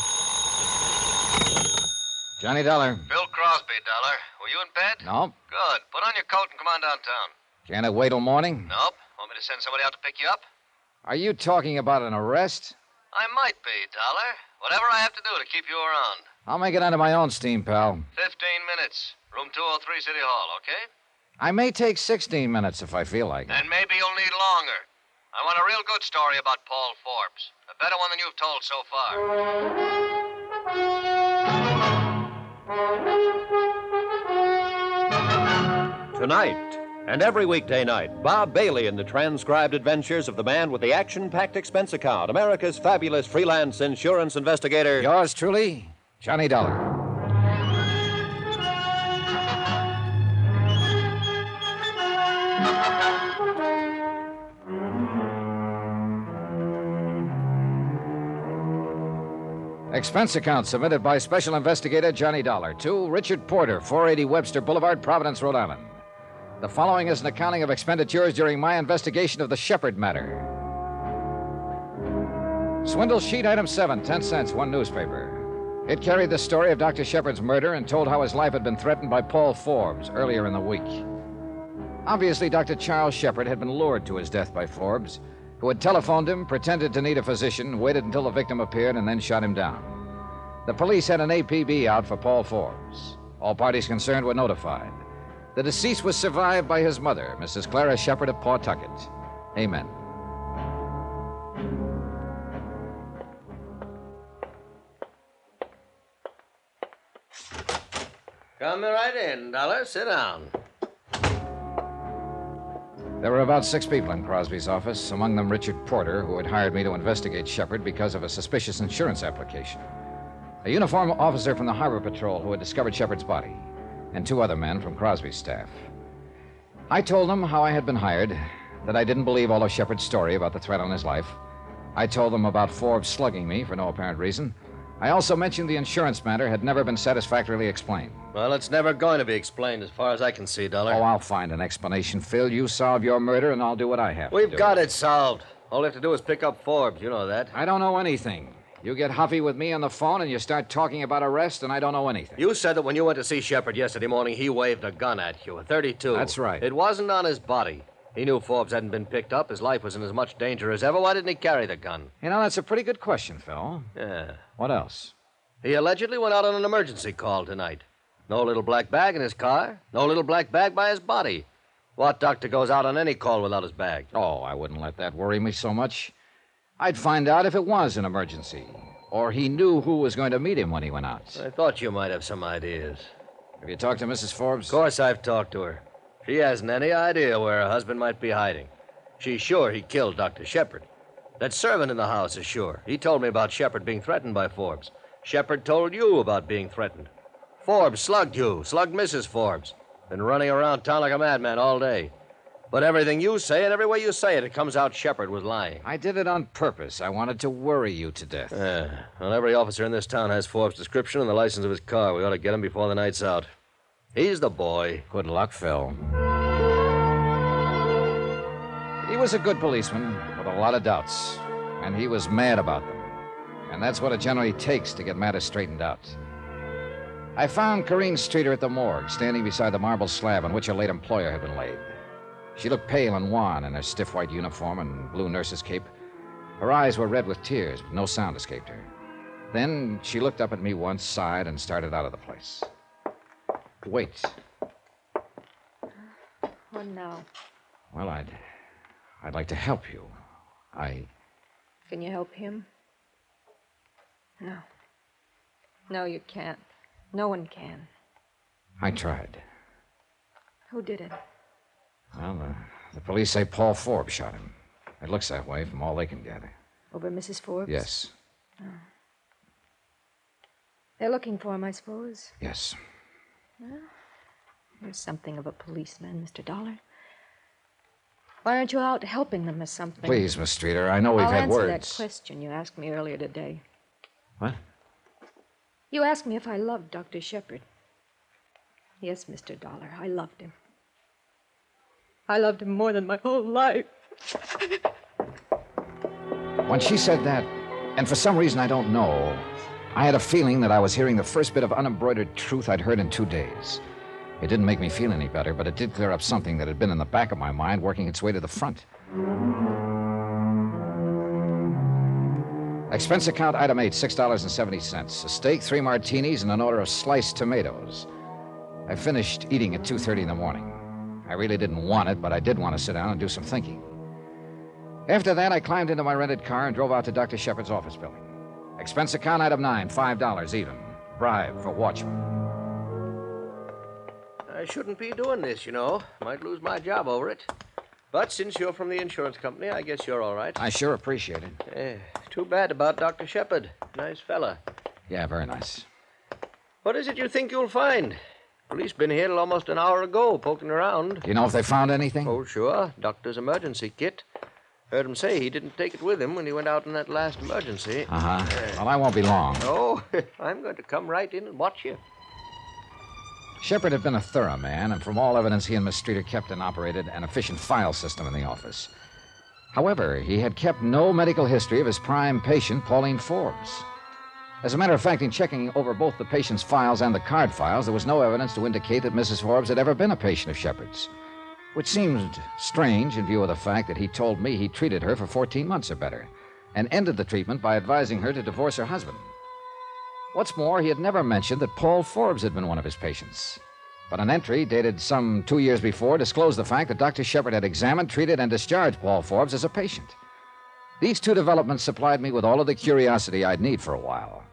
Johnny Dollar. Phil Crosby, Dollar. Were you in bed? No. Good. Put on your coat and come on downtown. Can't it wait till morning? Nope. Want me to send somebody out to pick you up? Are you talking about an arrest? I might be, Dollar. Whatever I have to do to keep you around. I'll make it under my own steam, pal. Fifteen minutes. Room 203, City Hall, okay? I may take 16 minutes if I feel like it. And maybe you'll need longer. I want a real good story about Paul Forbes. A better one than you've told so far. Tonight, and every weekday night, Bob Bailey in the transcribed adventures of the man with the action packed expense account, America's fabulous freelance insurance investigator. Yours truly, Johnny Dollar. Expense account submitted by Special Investigator Johnny Dollar to Richard Porter, 480 Webster Boulevard, Providence, Rhode Island. The following is an accounting of expenditures during my investigation of the Shepard matter. Swindle sheet item 7, 10 cents, one newspaper. It carried the story of Dr. Shepard's murder and told how his life had been threatened by Paul Forbes earlier in the week. Obviously, Dr. Charles Shepard had been lured to his death by Forbes, who had telephoned him, pretended to need a physician, waited until the victim appeared, and then shot him down. The police had an APB out for Paul Forbes. All parties concerned were notified. The deceased was survived by his mother, Mrs. Clara Shepard of Pawtucket. Amen. Come right in, Dollar. Sit down. There were about six people in Crosby's office, among them Richard Porter, who had hired me to investigate Shepard because of a suspicious insurance application. A uniformed officer from the Harbor Patrol who had discovered Shepard's body, and two other men from Crosby's staff. I told them how I had been hired, that I didn't believe all of Shepard's story about the threat on his life. I told them about Forbes slugging me for no apparent reason. I also mentioned the insurance matter had never been satisfactorily explained. Well, it's never going to be explained as far as I can see, Dollar. Oh, I'll find an explanation, Phil. You solve your murder, and I'll do what I have to We've do. got it solved. All we have to do is pick up Forbes. You know that. I don't know anything. You get huffy with me on the phone and you start talking about arrest, and I don't know anything. You said that when you went to see Shepard yesterday morning, he waved a gun at you, a 32. That's right. It wasn't on his body. He knew Forbes hadn't been picked up. His life was in as much danger as ever. Why didn't he carry the gun? You know, that's a pretty good question, Phil. Yeah. What else? He allegedly went out on an emergency call tonight. No little black bag in his car. No little black bag by his body. What doctor goes out on any call without his bag? Oh, I wouldn't let that worry me so much. I'd find out if it was an emergency, or he knew who was going to meet him when he went out. I thought you might have some ideas. Have you talked to Mrs. Forbes? Of course, I've talked to her. She hasn't any idea where her husband might be hiding. She's sure he killed Dr. Shepard. That servant in the house is sure. He told me about Shepard being threatened by Forbes. Shepard told you about being threatened. Forbes slugged you, slugged Mrs. Forbes. Been running around town like a madman all day. But everything you say and every way you say it, it comes out Shepard was lying. I did it on purpose. I wanted to worry you to death. Yeah. Well, every officer in this town has Forbes' description and the license of his car. We ought to get him before the night's out. He's the boy. Good luck, Phil. He was a good policeman with a lot of doubts, and he was mad about them. And that's what it generally takes to get matters straightened out. I found Corrine Streeter at the morgue, standing beside the marble slab on which her late employer had been laid. She looked pale and wan in her stiff white uniform and blue nurse's cape. Her eyes were red with tears, but no sound escaped her. Then she looked up at me once, sighed, and started out of the place. Wait. Oh, what now? Well, I'd. I'd like to help you. I. Can you help him? No. No, you can't. No one can. I tried. Who did it? Well, uh, the police say Paul Forbes shot him. It looks that way from all they can gather. Over Mrs. Forbes? Yes. They're looking for him, I suppose. Yes. Well, you're something of a policeman, Mr. Dollar. Why aren't you out helping them or something? Please, Miss Streeter, I know we've I'll had answer words. that question you asked me earlier today. What? You asked me if I loved Dr. Shepard. Yes, Mr. Dollar, I loved him. I loved him more than my whole life. When she said that, and for some reason I don't know, I had a feeling that I was hearing the first bit of unembroidered truth I'd heard in two days. It didn't make me feel any better, but it did clear up something that had been in the back of my mind working its way to the front. Expense account item eight, $6.70. A steak, three martinis, and an order of sliced tomatoes. I finished eating at 2.30 in the morning. I really didn't want it, but I did want to sit down and do some thinking. After that, I climbed into my rented car and drove out to Dr. Shepard's office building. Expense account item nine, $5 even. Bribe for watchman. I shouldn't be doing this, you know. Might lose my job over it. But since you're from the insurance company, I guess you're all right. I sure appreciate it. Eh, too bad about Dr. Shepard. Nice fella. Yeah, very nice. What is it you think you'll find? Police been here till almost an hour ago, poking around. Do you know if they found anything? Oh, sure. Doctor's emergency kit. Heard him say he didn't take it with him when he went out in that last emergency. Uh huh. Well, I won't be long. Oh, [laughs] I'm going to come right in and watch you. Shepard had been a thorough man, and from all evidence, he and Miss Streeter kept and operated an efficient file system in the office. However, he had kept no medical history of his prime patient, Pauline Forbes. As a matter of fact, in checking over both the patient's files and the card files, there was no evidence to indicate that Mrs. Forbes had ever been a patient of Shepard's, which seemed strange in view of the fact that he told me he treated her for 14 months or better and ended the treatment by advising her to divorce her husband. What's more, he had never mentioned that Paul Forbes had been one of his patients. But an entry dated some two years before disclosed the fact that Dr. Shepard had examined, treated, and discharged Paul Forbes as a patient. These two developments supplied me with all of the curiosity I'd need for a while.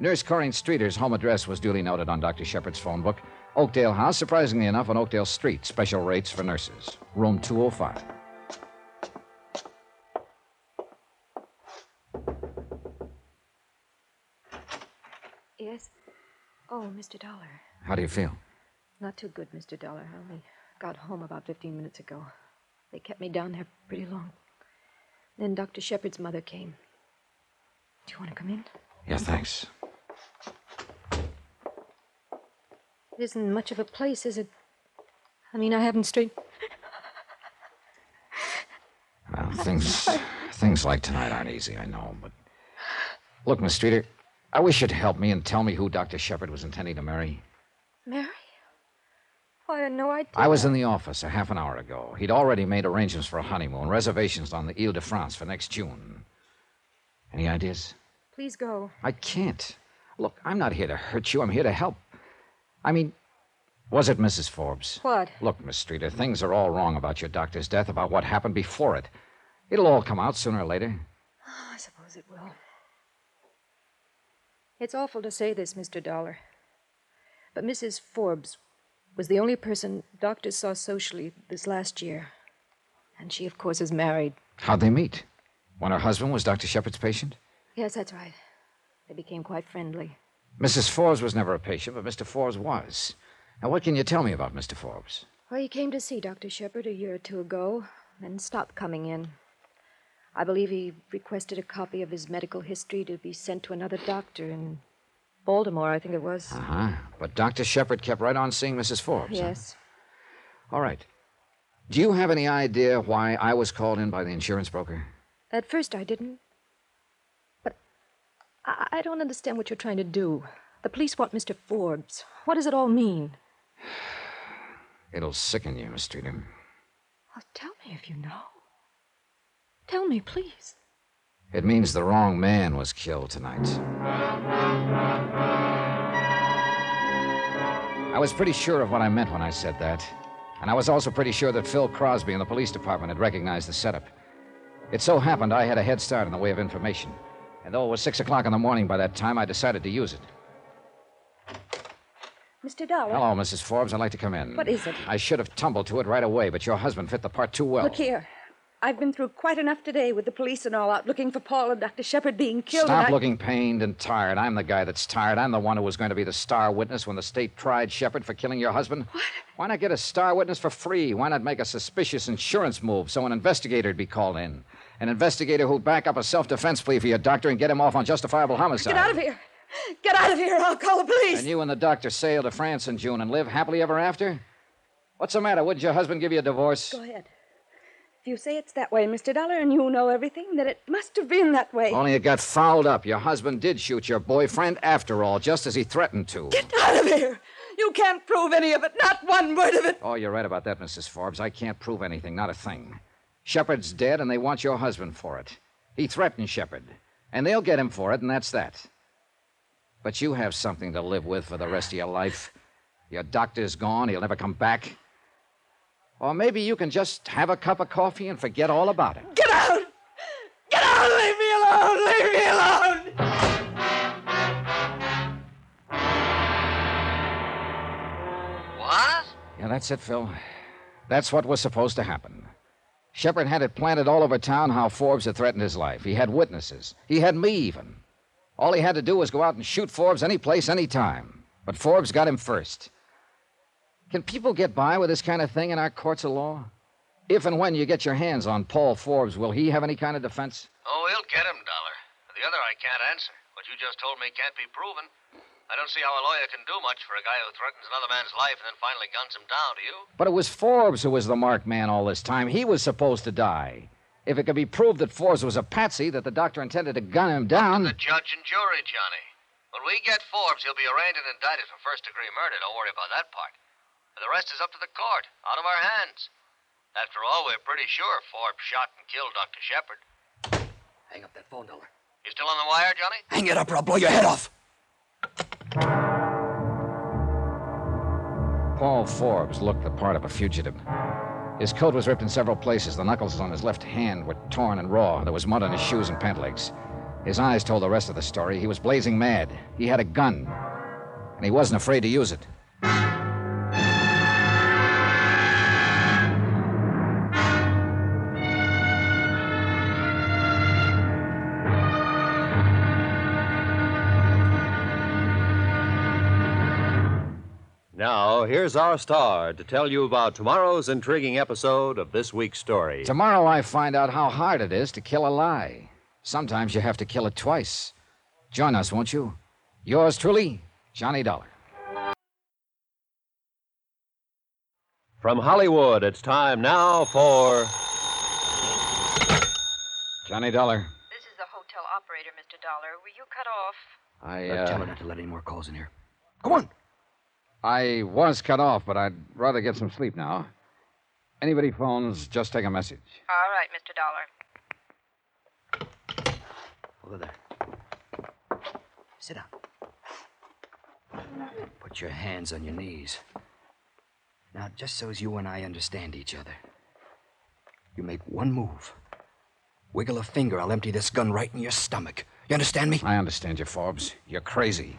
Nurse Corinne Streeter's home address was duly noted on Dr. Shepard's phone book. Oakdale House, surprisingly enough, on Oakdale Street. Special rates for nurses. Room 205. Yes? Oh, Mr. Dollar. How do you feel? Not too good, Mr. Dollar. I only got home about 15 minutes ago. They kept me down there pretty long. Then Dr. Shepard's mother came. Do you want to come in? Yeah, thanks. It isn't much of a place, is it? I mean, I haven't straight. Well, things things like tonight aren't easy, I know, but look, Miss Streeter, I wish you'd help me and tell me who Dr. Shepard was intending to marry. Mary? Why, I had no idea. I was in the office a half an hour ago. He'd already made arrangements for a honeymoon, reservations on the Ile de France for next June. Any ideas? Please go. I can't. Look, I'm not here to hurt you. I'm here to help. I mean, was it Mrs. Forbes? What? Look, Miss Streeter, things are all wrong about your doctor's death, about what happened before it. It'll all come out sooner or later. Oh, I suppose it will. It's awful to say this, Mr. Dollar. But Mrs. Forbes was the only person doctors saw socially this last year. And she, of course, is married. How'd they meet? When her husband was Dr. Shepard's patient? Yes, that's right. They became quite friendly. Mrs. Forbes was never a patient, but Mr. Forbes was. Now, what can you tell me about Mr. Forbes? Well, he came to see Dr. Shepard a year or two ago, then stopped coming in. I believe he requested a copy of his medical history to be sent to another doctor in Baltimore, I think it was. Uh huh. But Dr. Shepard kept right on seeing Mrs. Forbes. huh? Yes. All right. Do you have any idea why I was called in by the insurance broker? At first, I didn't. I, I don't understand what you're trying to do. The police want Mr. Forbes. What does it all mean? It'll sicken you, Miss Streeter. Oh, tell me if you know. Tell me, please. It means the wrong man was killed tonight. I was pretty sure of what I meant when I said that. And I was also pretty sure that Phil Crosby and the police department had recognized the setup. It so happened I had a head start in the way of information. And though it was six o'clock in the morning by that time, I decided to use it. Mr. Dollar. Hello, Mrs. Forbes. I'd like to come in. What is it? I should have tumbled to it right away, but your husband fit the part too well. Look here. I've been through quite enough today with the police and all out looking for Paul and Dr. Shepard being killed. Stop I- looking pained and tired. I'm the guy that's tired. I'm the one who was going to be the star witness when the state tried Shepard for killing your husband. What? Why not get a star witness for free? Why not make a suspicious insurance move so an investigator'd be called in? An investigator who'll back up a self defense plea for your doctor and get him off on justifiable homicide. Get out of here! Get out of here! I'll call the police! And you and the doctor sail to France in June and live happily ever after? What's the matter? Wouldn't your husband give you a divorce? Go ahead. If you say it's that way, Mr. Dollar, and you know everything, then it must have been that way. Only it got fouled up. Your husband did shoot your boyfriend after all, just as he threatened to. Get out of here! You can't prove any of it, not one word of it. Oh, you're right about that, Mrs. Forbes. I can't prove anything, not a thing. Shepard's dead, and they want your husband for it. He threatened Shepard, and they'll get him for it, and that's that. But you have something to live with for the rest of your life. Your doctor's gone, he'll never come back. Or maybe you can just have a cup of coffee and forget all about it. Get out! Get out! Leave me alone! Leave me alone! What? Yeah, that's it, Phil. That's what was supposed to happen. Shepard had it planted all over town how Forbes had threatened his life. He had witnesses. He had me, even. All he had to do was go out and shoot Forbes any place, any time. But Forbes got him first. Can people get by with this kind of thing in our courts of law? If and when you get your hands on Paul Forbes, will he have any kind of defense? Oh, he'll get him, Dollar. The other I can't answer. What you just told me can't be proven. I don't see how a lawyer can do much for a guy who threatens another man's life and then finally guns him down, do you? But it was Forbes who was the marked man all this time. He was supposed to die. If it could be proved that Forbes was a patsy, that the doctor intended to gun him down. The judge and jury, Johnny. When we get Forbes, he'll be arraigned and indicted for first degree murder. Don't worry about that part. And the rest is up to the court, out of our hands. After all, we're pretty sure Forbes shot and killed Dr. Shepard. Hang up that phone, Dollar. You still on the wire, Johnny? Hang it up or I'll blow your head off. Paul Forbes looked the part of a fugitive. His coat was ripped in several places. The knuckles on his left hand were torn and raw. There was mud on his shoes and pant legs. His eyes told the rest of the story. He was blazing mad. He had a gun, and he wasn't afraid to use it. Now, here's our star to tell you about tomorrow's intriguing episode of this week's story. Tomorrow I find out how hard it is to kill a lie. Sometimes you have to kill it twice. Join us, won't you? Yours truly, Johnny Dollar. From Hollywood, it's time now for. Johnny Dollar. This is the hotel operator, Mr. Dollar. Were you cut off? I, Uh, tell her not to let any more calls in here. Come on. I was cut off, but I'd rather get some sleep now. Anybody phones, just take a message. All right, Mr. Dollar. Over there. Sit down. Put your hands on your knees. Now, just so as you and I understand each other, you make one move. Wiggle a finger, I'll empty this gun right in your stomach. You understand me? I understand you, Forbes. You're crazy.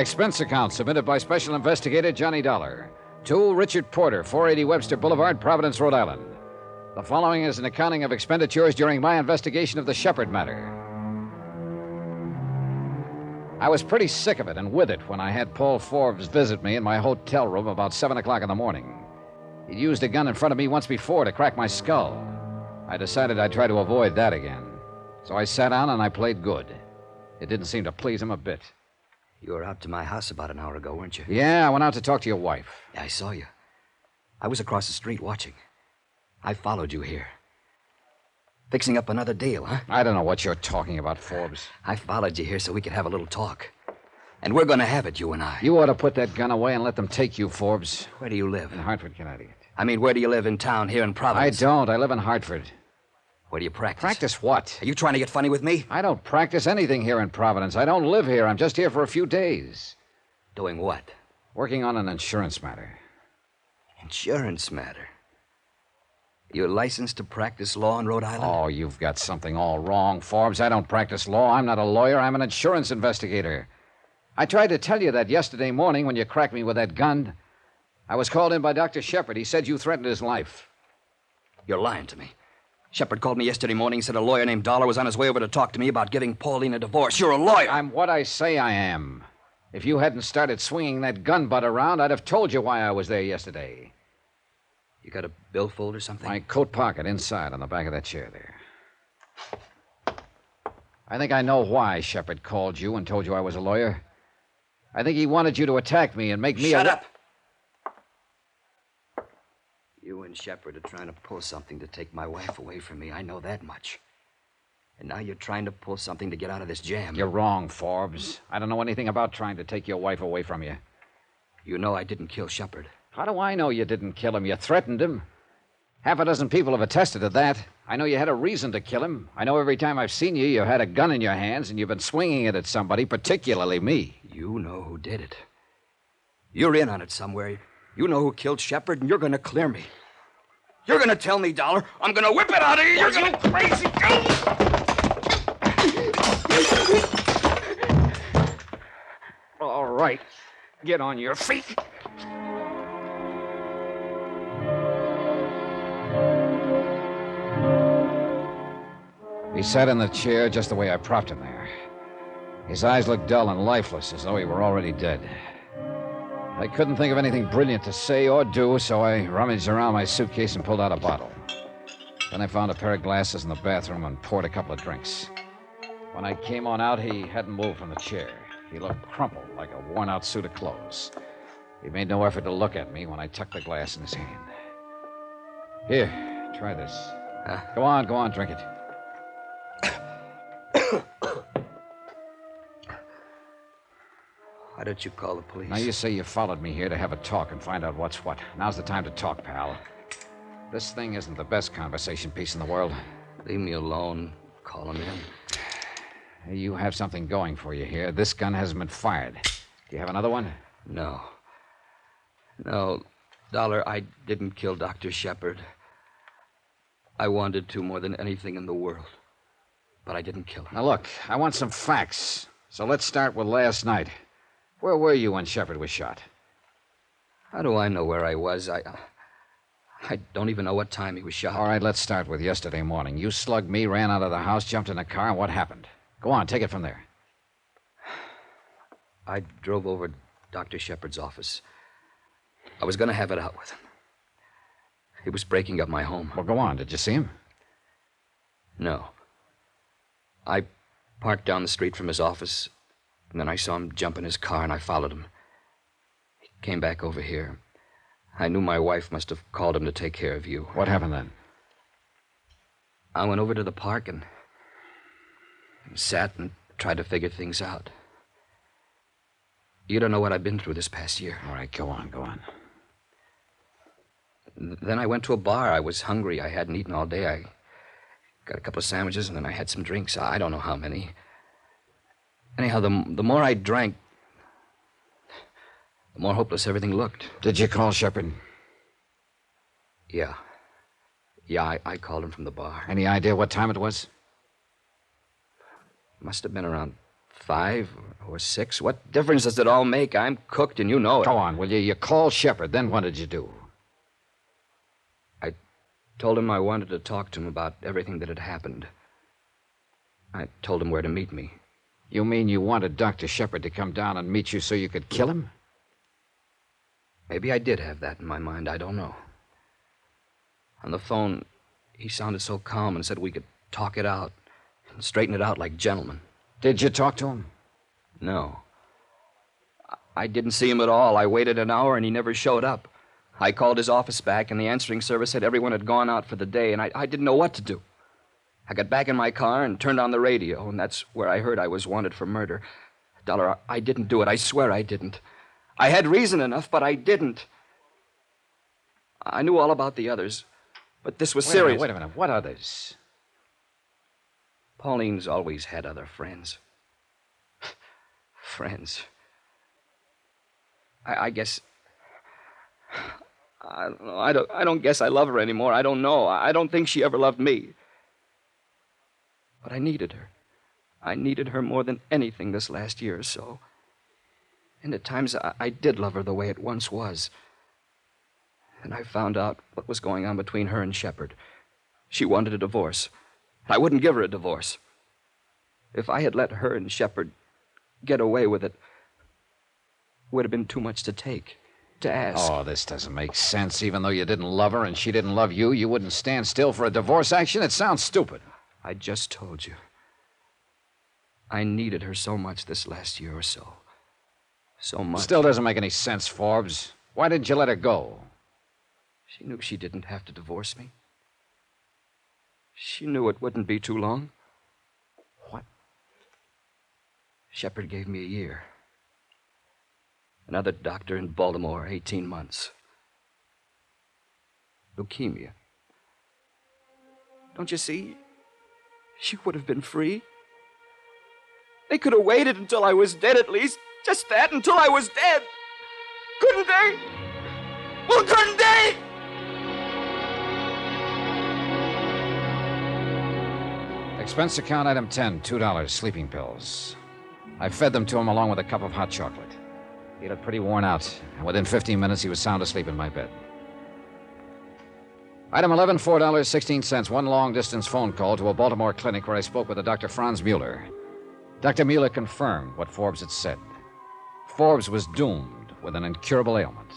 Expense account submitted by Special Investigator Johnny Dollar to Richard Porter, 480 Webster Boulevard, Providence, Rhode Island. The following is an accounting of expenditures during my investigation of the Shepard matter. I was pretty sick of it and with it when I had Paul Forbes visit me in my hotel room about 7 o'clock in the morning. He'd used a gun in front of me once before to crack my skull. I decided I'd try to avoid that again. So I sat down and I played good. It didn't seem to please him a bit. You were out to my house about an hour ago, weren't you? Yeah, I went out to talk to your wife. I saw you. I was across the street watching. I followed you here. Fixing up another deal, huh? I don't know what you're talking about, Forbes. I followed you here so we could have a little talk. And we're going to have it, you and I. You ought to put that gun away and let them take you, Forbes. Where do you live? In Hartford, Connecticut. I mean, where do you live in town here in Providence? I don't. I live in Hartford. Where do you practice? Practice what? Are you trying to get funny with me? I don't practice anything here in Providence. I don't live here. I'm just here for a few days. Doing what? Working on an insurance matter. Insurance matter. You're licensed to practice law in Rhode Island? Oh, you've got something all wrong, Forbes. I don't practice law. I'm not a lawyer. I'm an insurance investigator. I tried to tell you that yesterday morning when you cracked me with that gun. I was called in by Dr. Shepard. He said you threatened his life. You're lying to me. Shepard called me yesterday morning, said a lawyer named Dollar was on his way over to talk to me about giving Pauline a divorce. You're a lawyer. I'm what I say I am. If you hadn't started swinging that gun butt around, I'd have told you why I was there yesterday. You got a billfold or something? My coat pocket inside on the back of that chair there. I think I know why Shepard called you and told you I was a lawyer. I think he wanted you to attack me and make me Shut a... up. You and Shepard are trying to pull something to take my wife away from me. I know that much. And now you're trying to pull something to get out of this jam. You're wrong, Forbes. I don't know anything about trying to take your wife away from you. You know I didn't kill Shepard. How do I know you didn't kill him? You threatened him. Half a dozen people have attested to that. I know you had a reason to kill him. I know every time I've seen you, you had a gun in your hands and you've been swinging it at somebody, particularly me. You know who did it. You're in on it somewhere. You know who killed Shepard, and you're going to clear me. You're going to tell me, Dollar. I'm going to whip it out of you. You're going to crazy. All right. Get on your feet. He sat in the chair just the way I propped him there. His eyes looked dull and lifeless, as though he were already dead. I couldn't think of anything brilliant to say or do, so I rummaged around my suitcase and pulled out a bottle. Then I found a pair of glasses in the bathroom and poured a couple of drinks. When I came on out, he hadn't moved from the chair. He looked crumpled, like a worn out suit of clothes. He made no effort to look at me when I tucked the glass in his hand. Here, try this. Ah. Go on, go on, drink it. [coughs] [coughs] [coughs] Why don't you call the police? Now, you say you followed me here to have a talk and find out what's what. Now's the time to talk, pal. This thing isn't the best conversation piece in the world. Leave me alone. Call him in. You have something going for you here. This gun hasn't been fired. Do you have another one? No. No, Dollar, I didn't kill Dr. Shepard. I wanted to more than anything in the world. But I didn't kill him. Now, look, I want some facts. So let's start with last night. Where were you when Shepard was shot? How do I know where I was? I. I don't even know what time he was shot. All right, let's start with yesterday morning. You slugged me, ran out of the house, jumped in a car, and what happened? Go on, take it from there. I drove over to Dr. Shepard's office. I was going to have it out with him. He was breaking up my home. Well, go on. Did you see him? No. I parked down the street from his office, and then I saw him jump in his car, and I followed him. He came back over here. I knew my wife must have called him to take care of you. What happened then? I went over to the park and sat and tried to figure things out. You don't know what I've been through this past year. All right, go on, go on. Then I went to a bar. I was hungry. I hadn't eaten all day. I got a couple of sandwiches and then I had some drinks. I don't know how many. Anyhow, the, the more I drank, the more hopeless everything looked. Did you call Shepard? Yeah. Yeah, I, I called him from the bar. Any idea what time it was? Must have been around five or six. What difference does it all make? I'm cooked and you know it. Go on, will you? You called Shepard. Then what did you do? I told him I wanted to talk to him about everything that had happened. I told him where to meet me. You mean you wanted Dr. Shepard to come down and meet you so you could kill him? Maybe I did have that in my mind. I don't know. On the phone, he sounded so calm and said we could talk it out and straighten it out like gentlemen. Did you talk to him? No. I didn't see him at all. I waited an hour and he never showed up. I called his office back, and the answering service said everyone had gone out for the day, and I, I didn't know what to do. I got back in my car and turned on the radio, and that's where I heard I was wanted for murder. Dollar, I didn't do it. I swear I didn't. I had reason enough, but I didn't. I knew all about the others, but this was Wait a minute, serious. wait a minute. What others? Pauline's always had other friends. [sighs] friends. I, I guess. [sighs] I don't know. I don't, I don't guess I love her anymore. I don't know. I don't think she ever loved me. But I needed her. I needed her more than anything this last year or so. And at times I, I did love her the way it once was. And I found out what was going on between her and Shepard. She wanted a divorce. I wouldn't give her a divorce. If I had let her and Shepard get away with it, it would have been too much to take, to ask. Oh, this doesn't make sense. Even though you didn't love her and she didn't love you, you wouldn't stand still for a divorce action? It sounds stupid. I just told you. I needed her so much this last year or so. So much. Still doesn't make any sense, Forbes. Why didn't you let her go? She knew she didn't have to divorce me. She knew it wouldn't be too long. What? Shepard gave me a year. Another doctor in Baltimore, 18 months. Leukemia. Don't you see? She would have been free. They could have waited until I was dead, at least. Just that, until I was dead. Couldn't they? Well, couldn't they? Expense account item 10, $2, sleeping pills. I fed them to him along with a cup of hot chocolate. He looked pretty worn out, and within 15 minutes he was sound asleep in my bed. Item 11, $4.16, one long distance phone call to a Baltimore clinic where I spoke with a Dr. Franz Mueller. Dr. Mueller confirmed what Forbes had said. Forbes was doomed with an incurable ailment.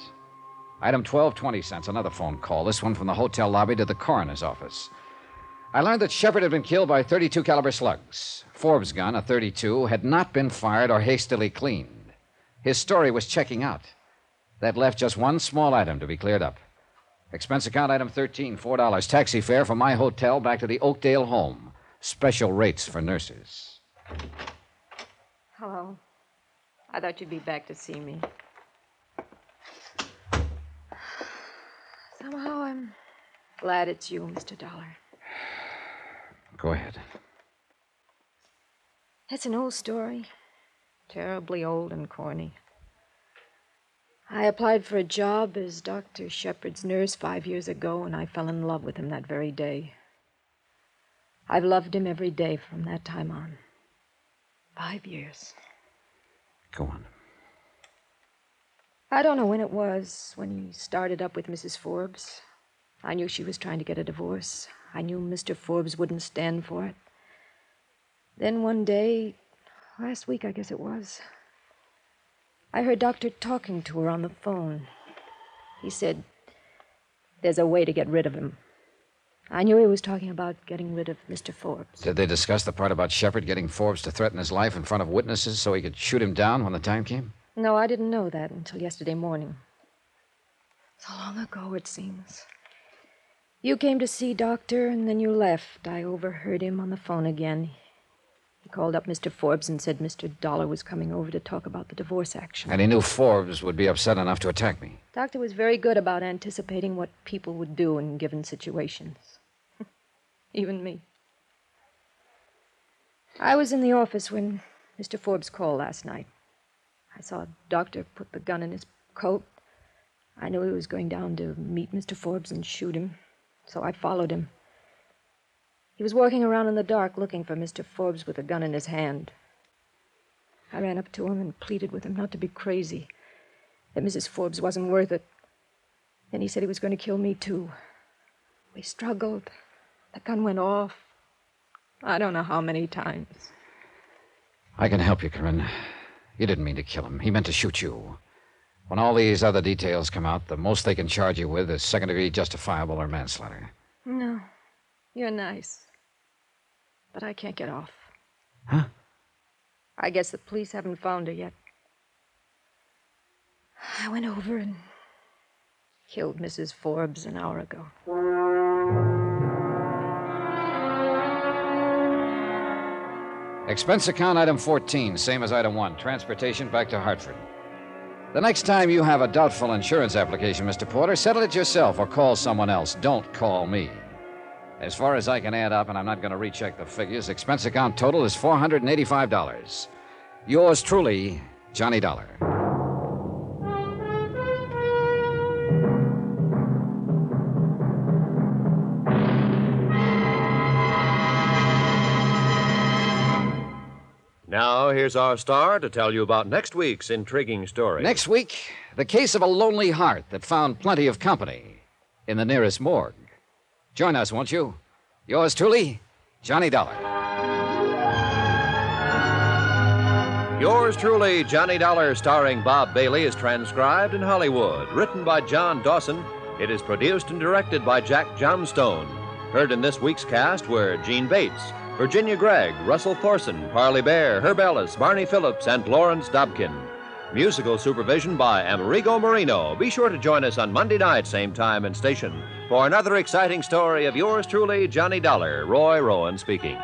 Item 12, 20 cents, another phone call, this one from the hotel lobby to the coroner's office. I learned that Shepard had been killed by 32 caliber slugs. Forbes' gun, a 32, had not been fired or hastily cleaned. His story was checking out. That left just one small item to be cleared up. Expense account item 13, $4. Taxi fare from my hotel back to the Oakdale home. Special rates for nurses. Hello. I thought you'd be back to see me. Somehow I'm glad it's you, Mr. Dollar. Go ahead. It's an old story. Terribly old and corny. I applied for a job as Dr. Shepard's nurse five years ago, and I fell in love with him that very day. I've loved him every day from that time on. Five years. Go on. I don't know when it was when he started up with Mrs. Forbes. I knew she was trying to get a divorce. I knew Mr. Forbes wouldn't stand for it. Then one day, last week I guess it was, I heard Doctor talking to her on the phone. He said, There's a way to get rid of him. I knew he was talking about getting rid of Mr. Forbes. Did they discuss the part about Shepard getting Forbes to threaten his life in front of witnesses so he could shoot him down when the time came? No, I didn't know that until yesterday morning. So long ago, it seems. You came to see Doctor, and then you left. I overheard him on the phone again. Called up Mr. Forbes and said Mr. Dollar was coming over to talk about the divorce action. And he knew Forbes would be upset enough to attack me. Doctor was very good about anticipating what people would do in given situations. [laughs] Even me. I was in the office when Mr. Forbes called last night. I saw Doctor put the gun in his coat. I knew he was going down to meet Mr. Forbes and shoot him, so I followed him. He was walking around in the dark looking for Mr. Forbes with a gun in his hand. I ran up to him and pleaded with him not to be crazy, that Mrs. Forbes wasn't worth it. Then he said he was going to kill me, too. We struggled. The gun went off. I don't know how many times. I can help you, Corinne. You didn't mean to kill him. He meant to shoot you. When all these other details come out, the most they can charge you with is second degree justifiable or manslaughter. No, you're nice. But I can't get off. Huh? I guess the police haven't found her yet. I went over and killed Mrs. Forbes an hour ago. Expense account item 14, same as item 1. Transportation back to Hartford. The next time you have a doubtful insurance application, Mr. Porter, settle it yourself or call someone else. Don't call me. As far as I can add up, and I'm not going to recheck the figures, expense account total is $485. Yours truly, Johnny Dollar. Now, here's our star to tell you about next week's intriguing story. Next week, the case of a lonely heart that found plenty of company in the nearest morgue. Join us, won't you? Yours truly, Johnny Dollar. Yours truly, Johnny Dollar, starring Bob Bailey, is transcribed in Hollywood. Written by John Dawson, it is produced and directed by Jack Johnstone. Heard in this week's cast were Jeanne Bates, Virginia Gregg, Russell Thorson, Parley Baer, Herb Ellis, Barney Phillips, and Lawrence Dobkin. Musical supervision by Amerigo Marino. Be sure to join us on Monday night, same time and station, for another exciting story of yours truly, Johnny Dollar. Roy Rowan speaking.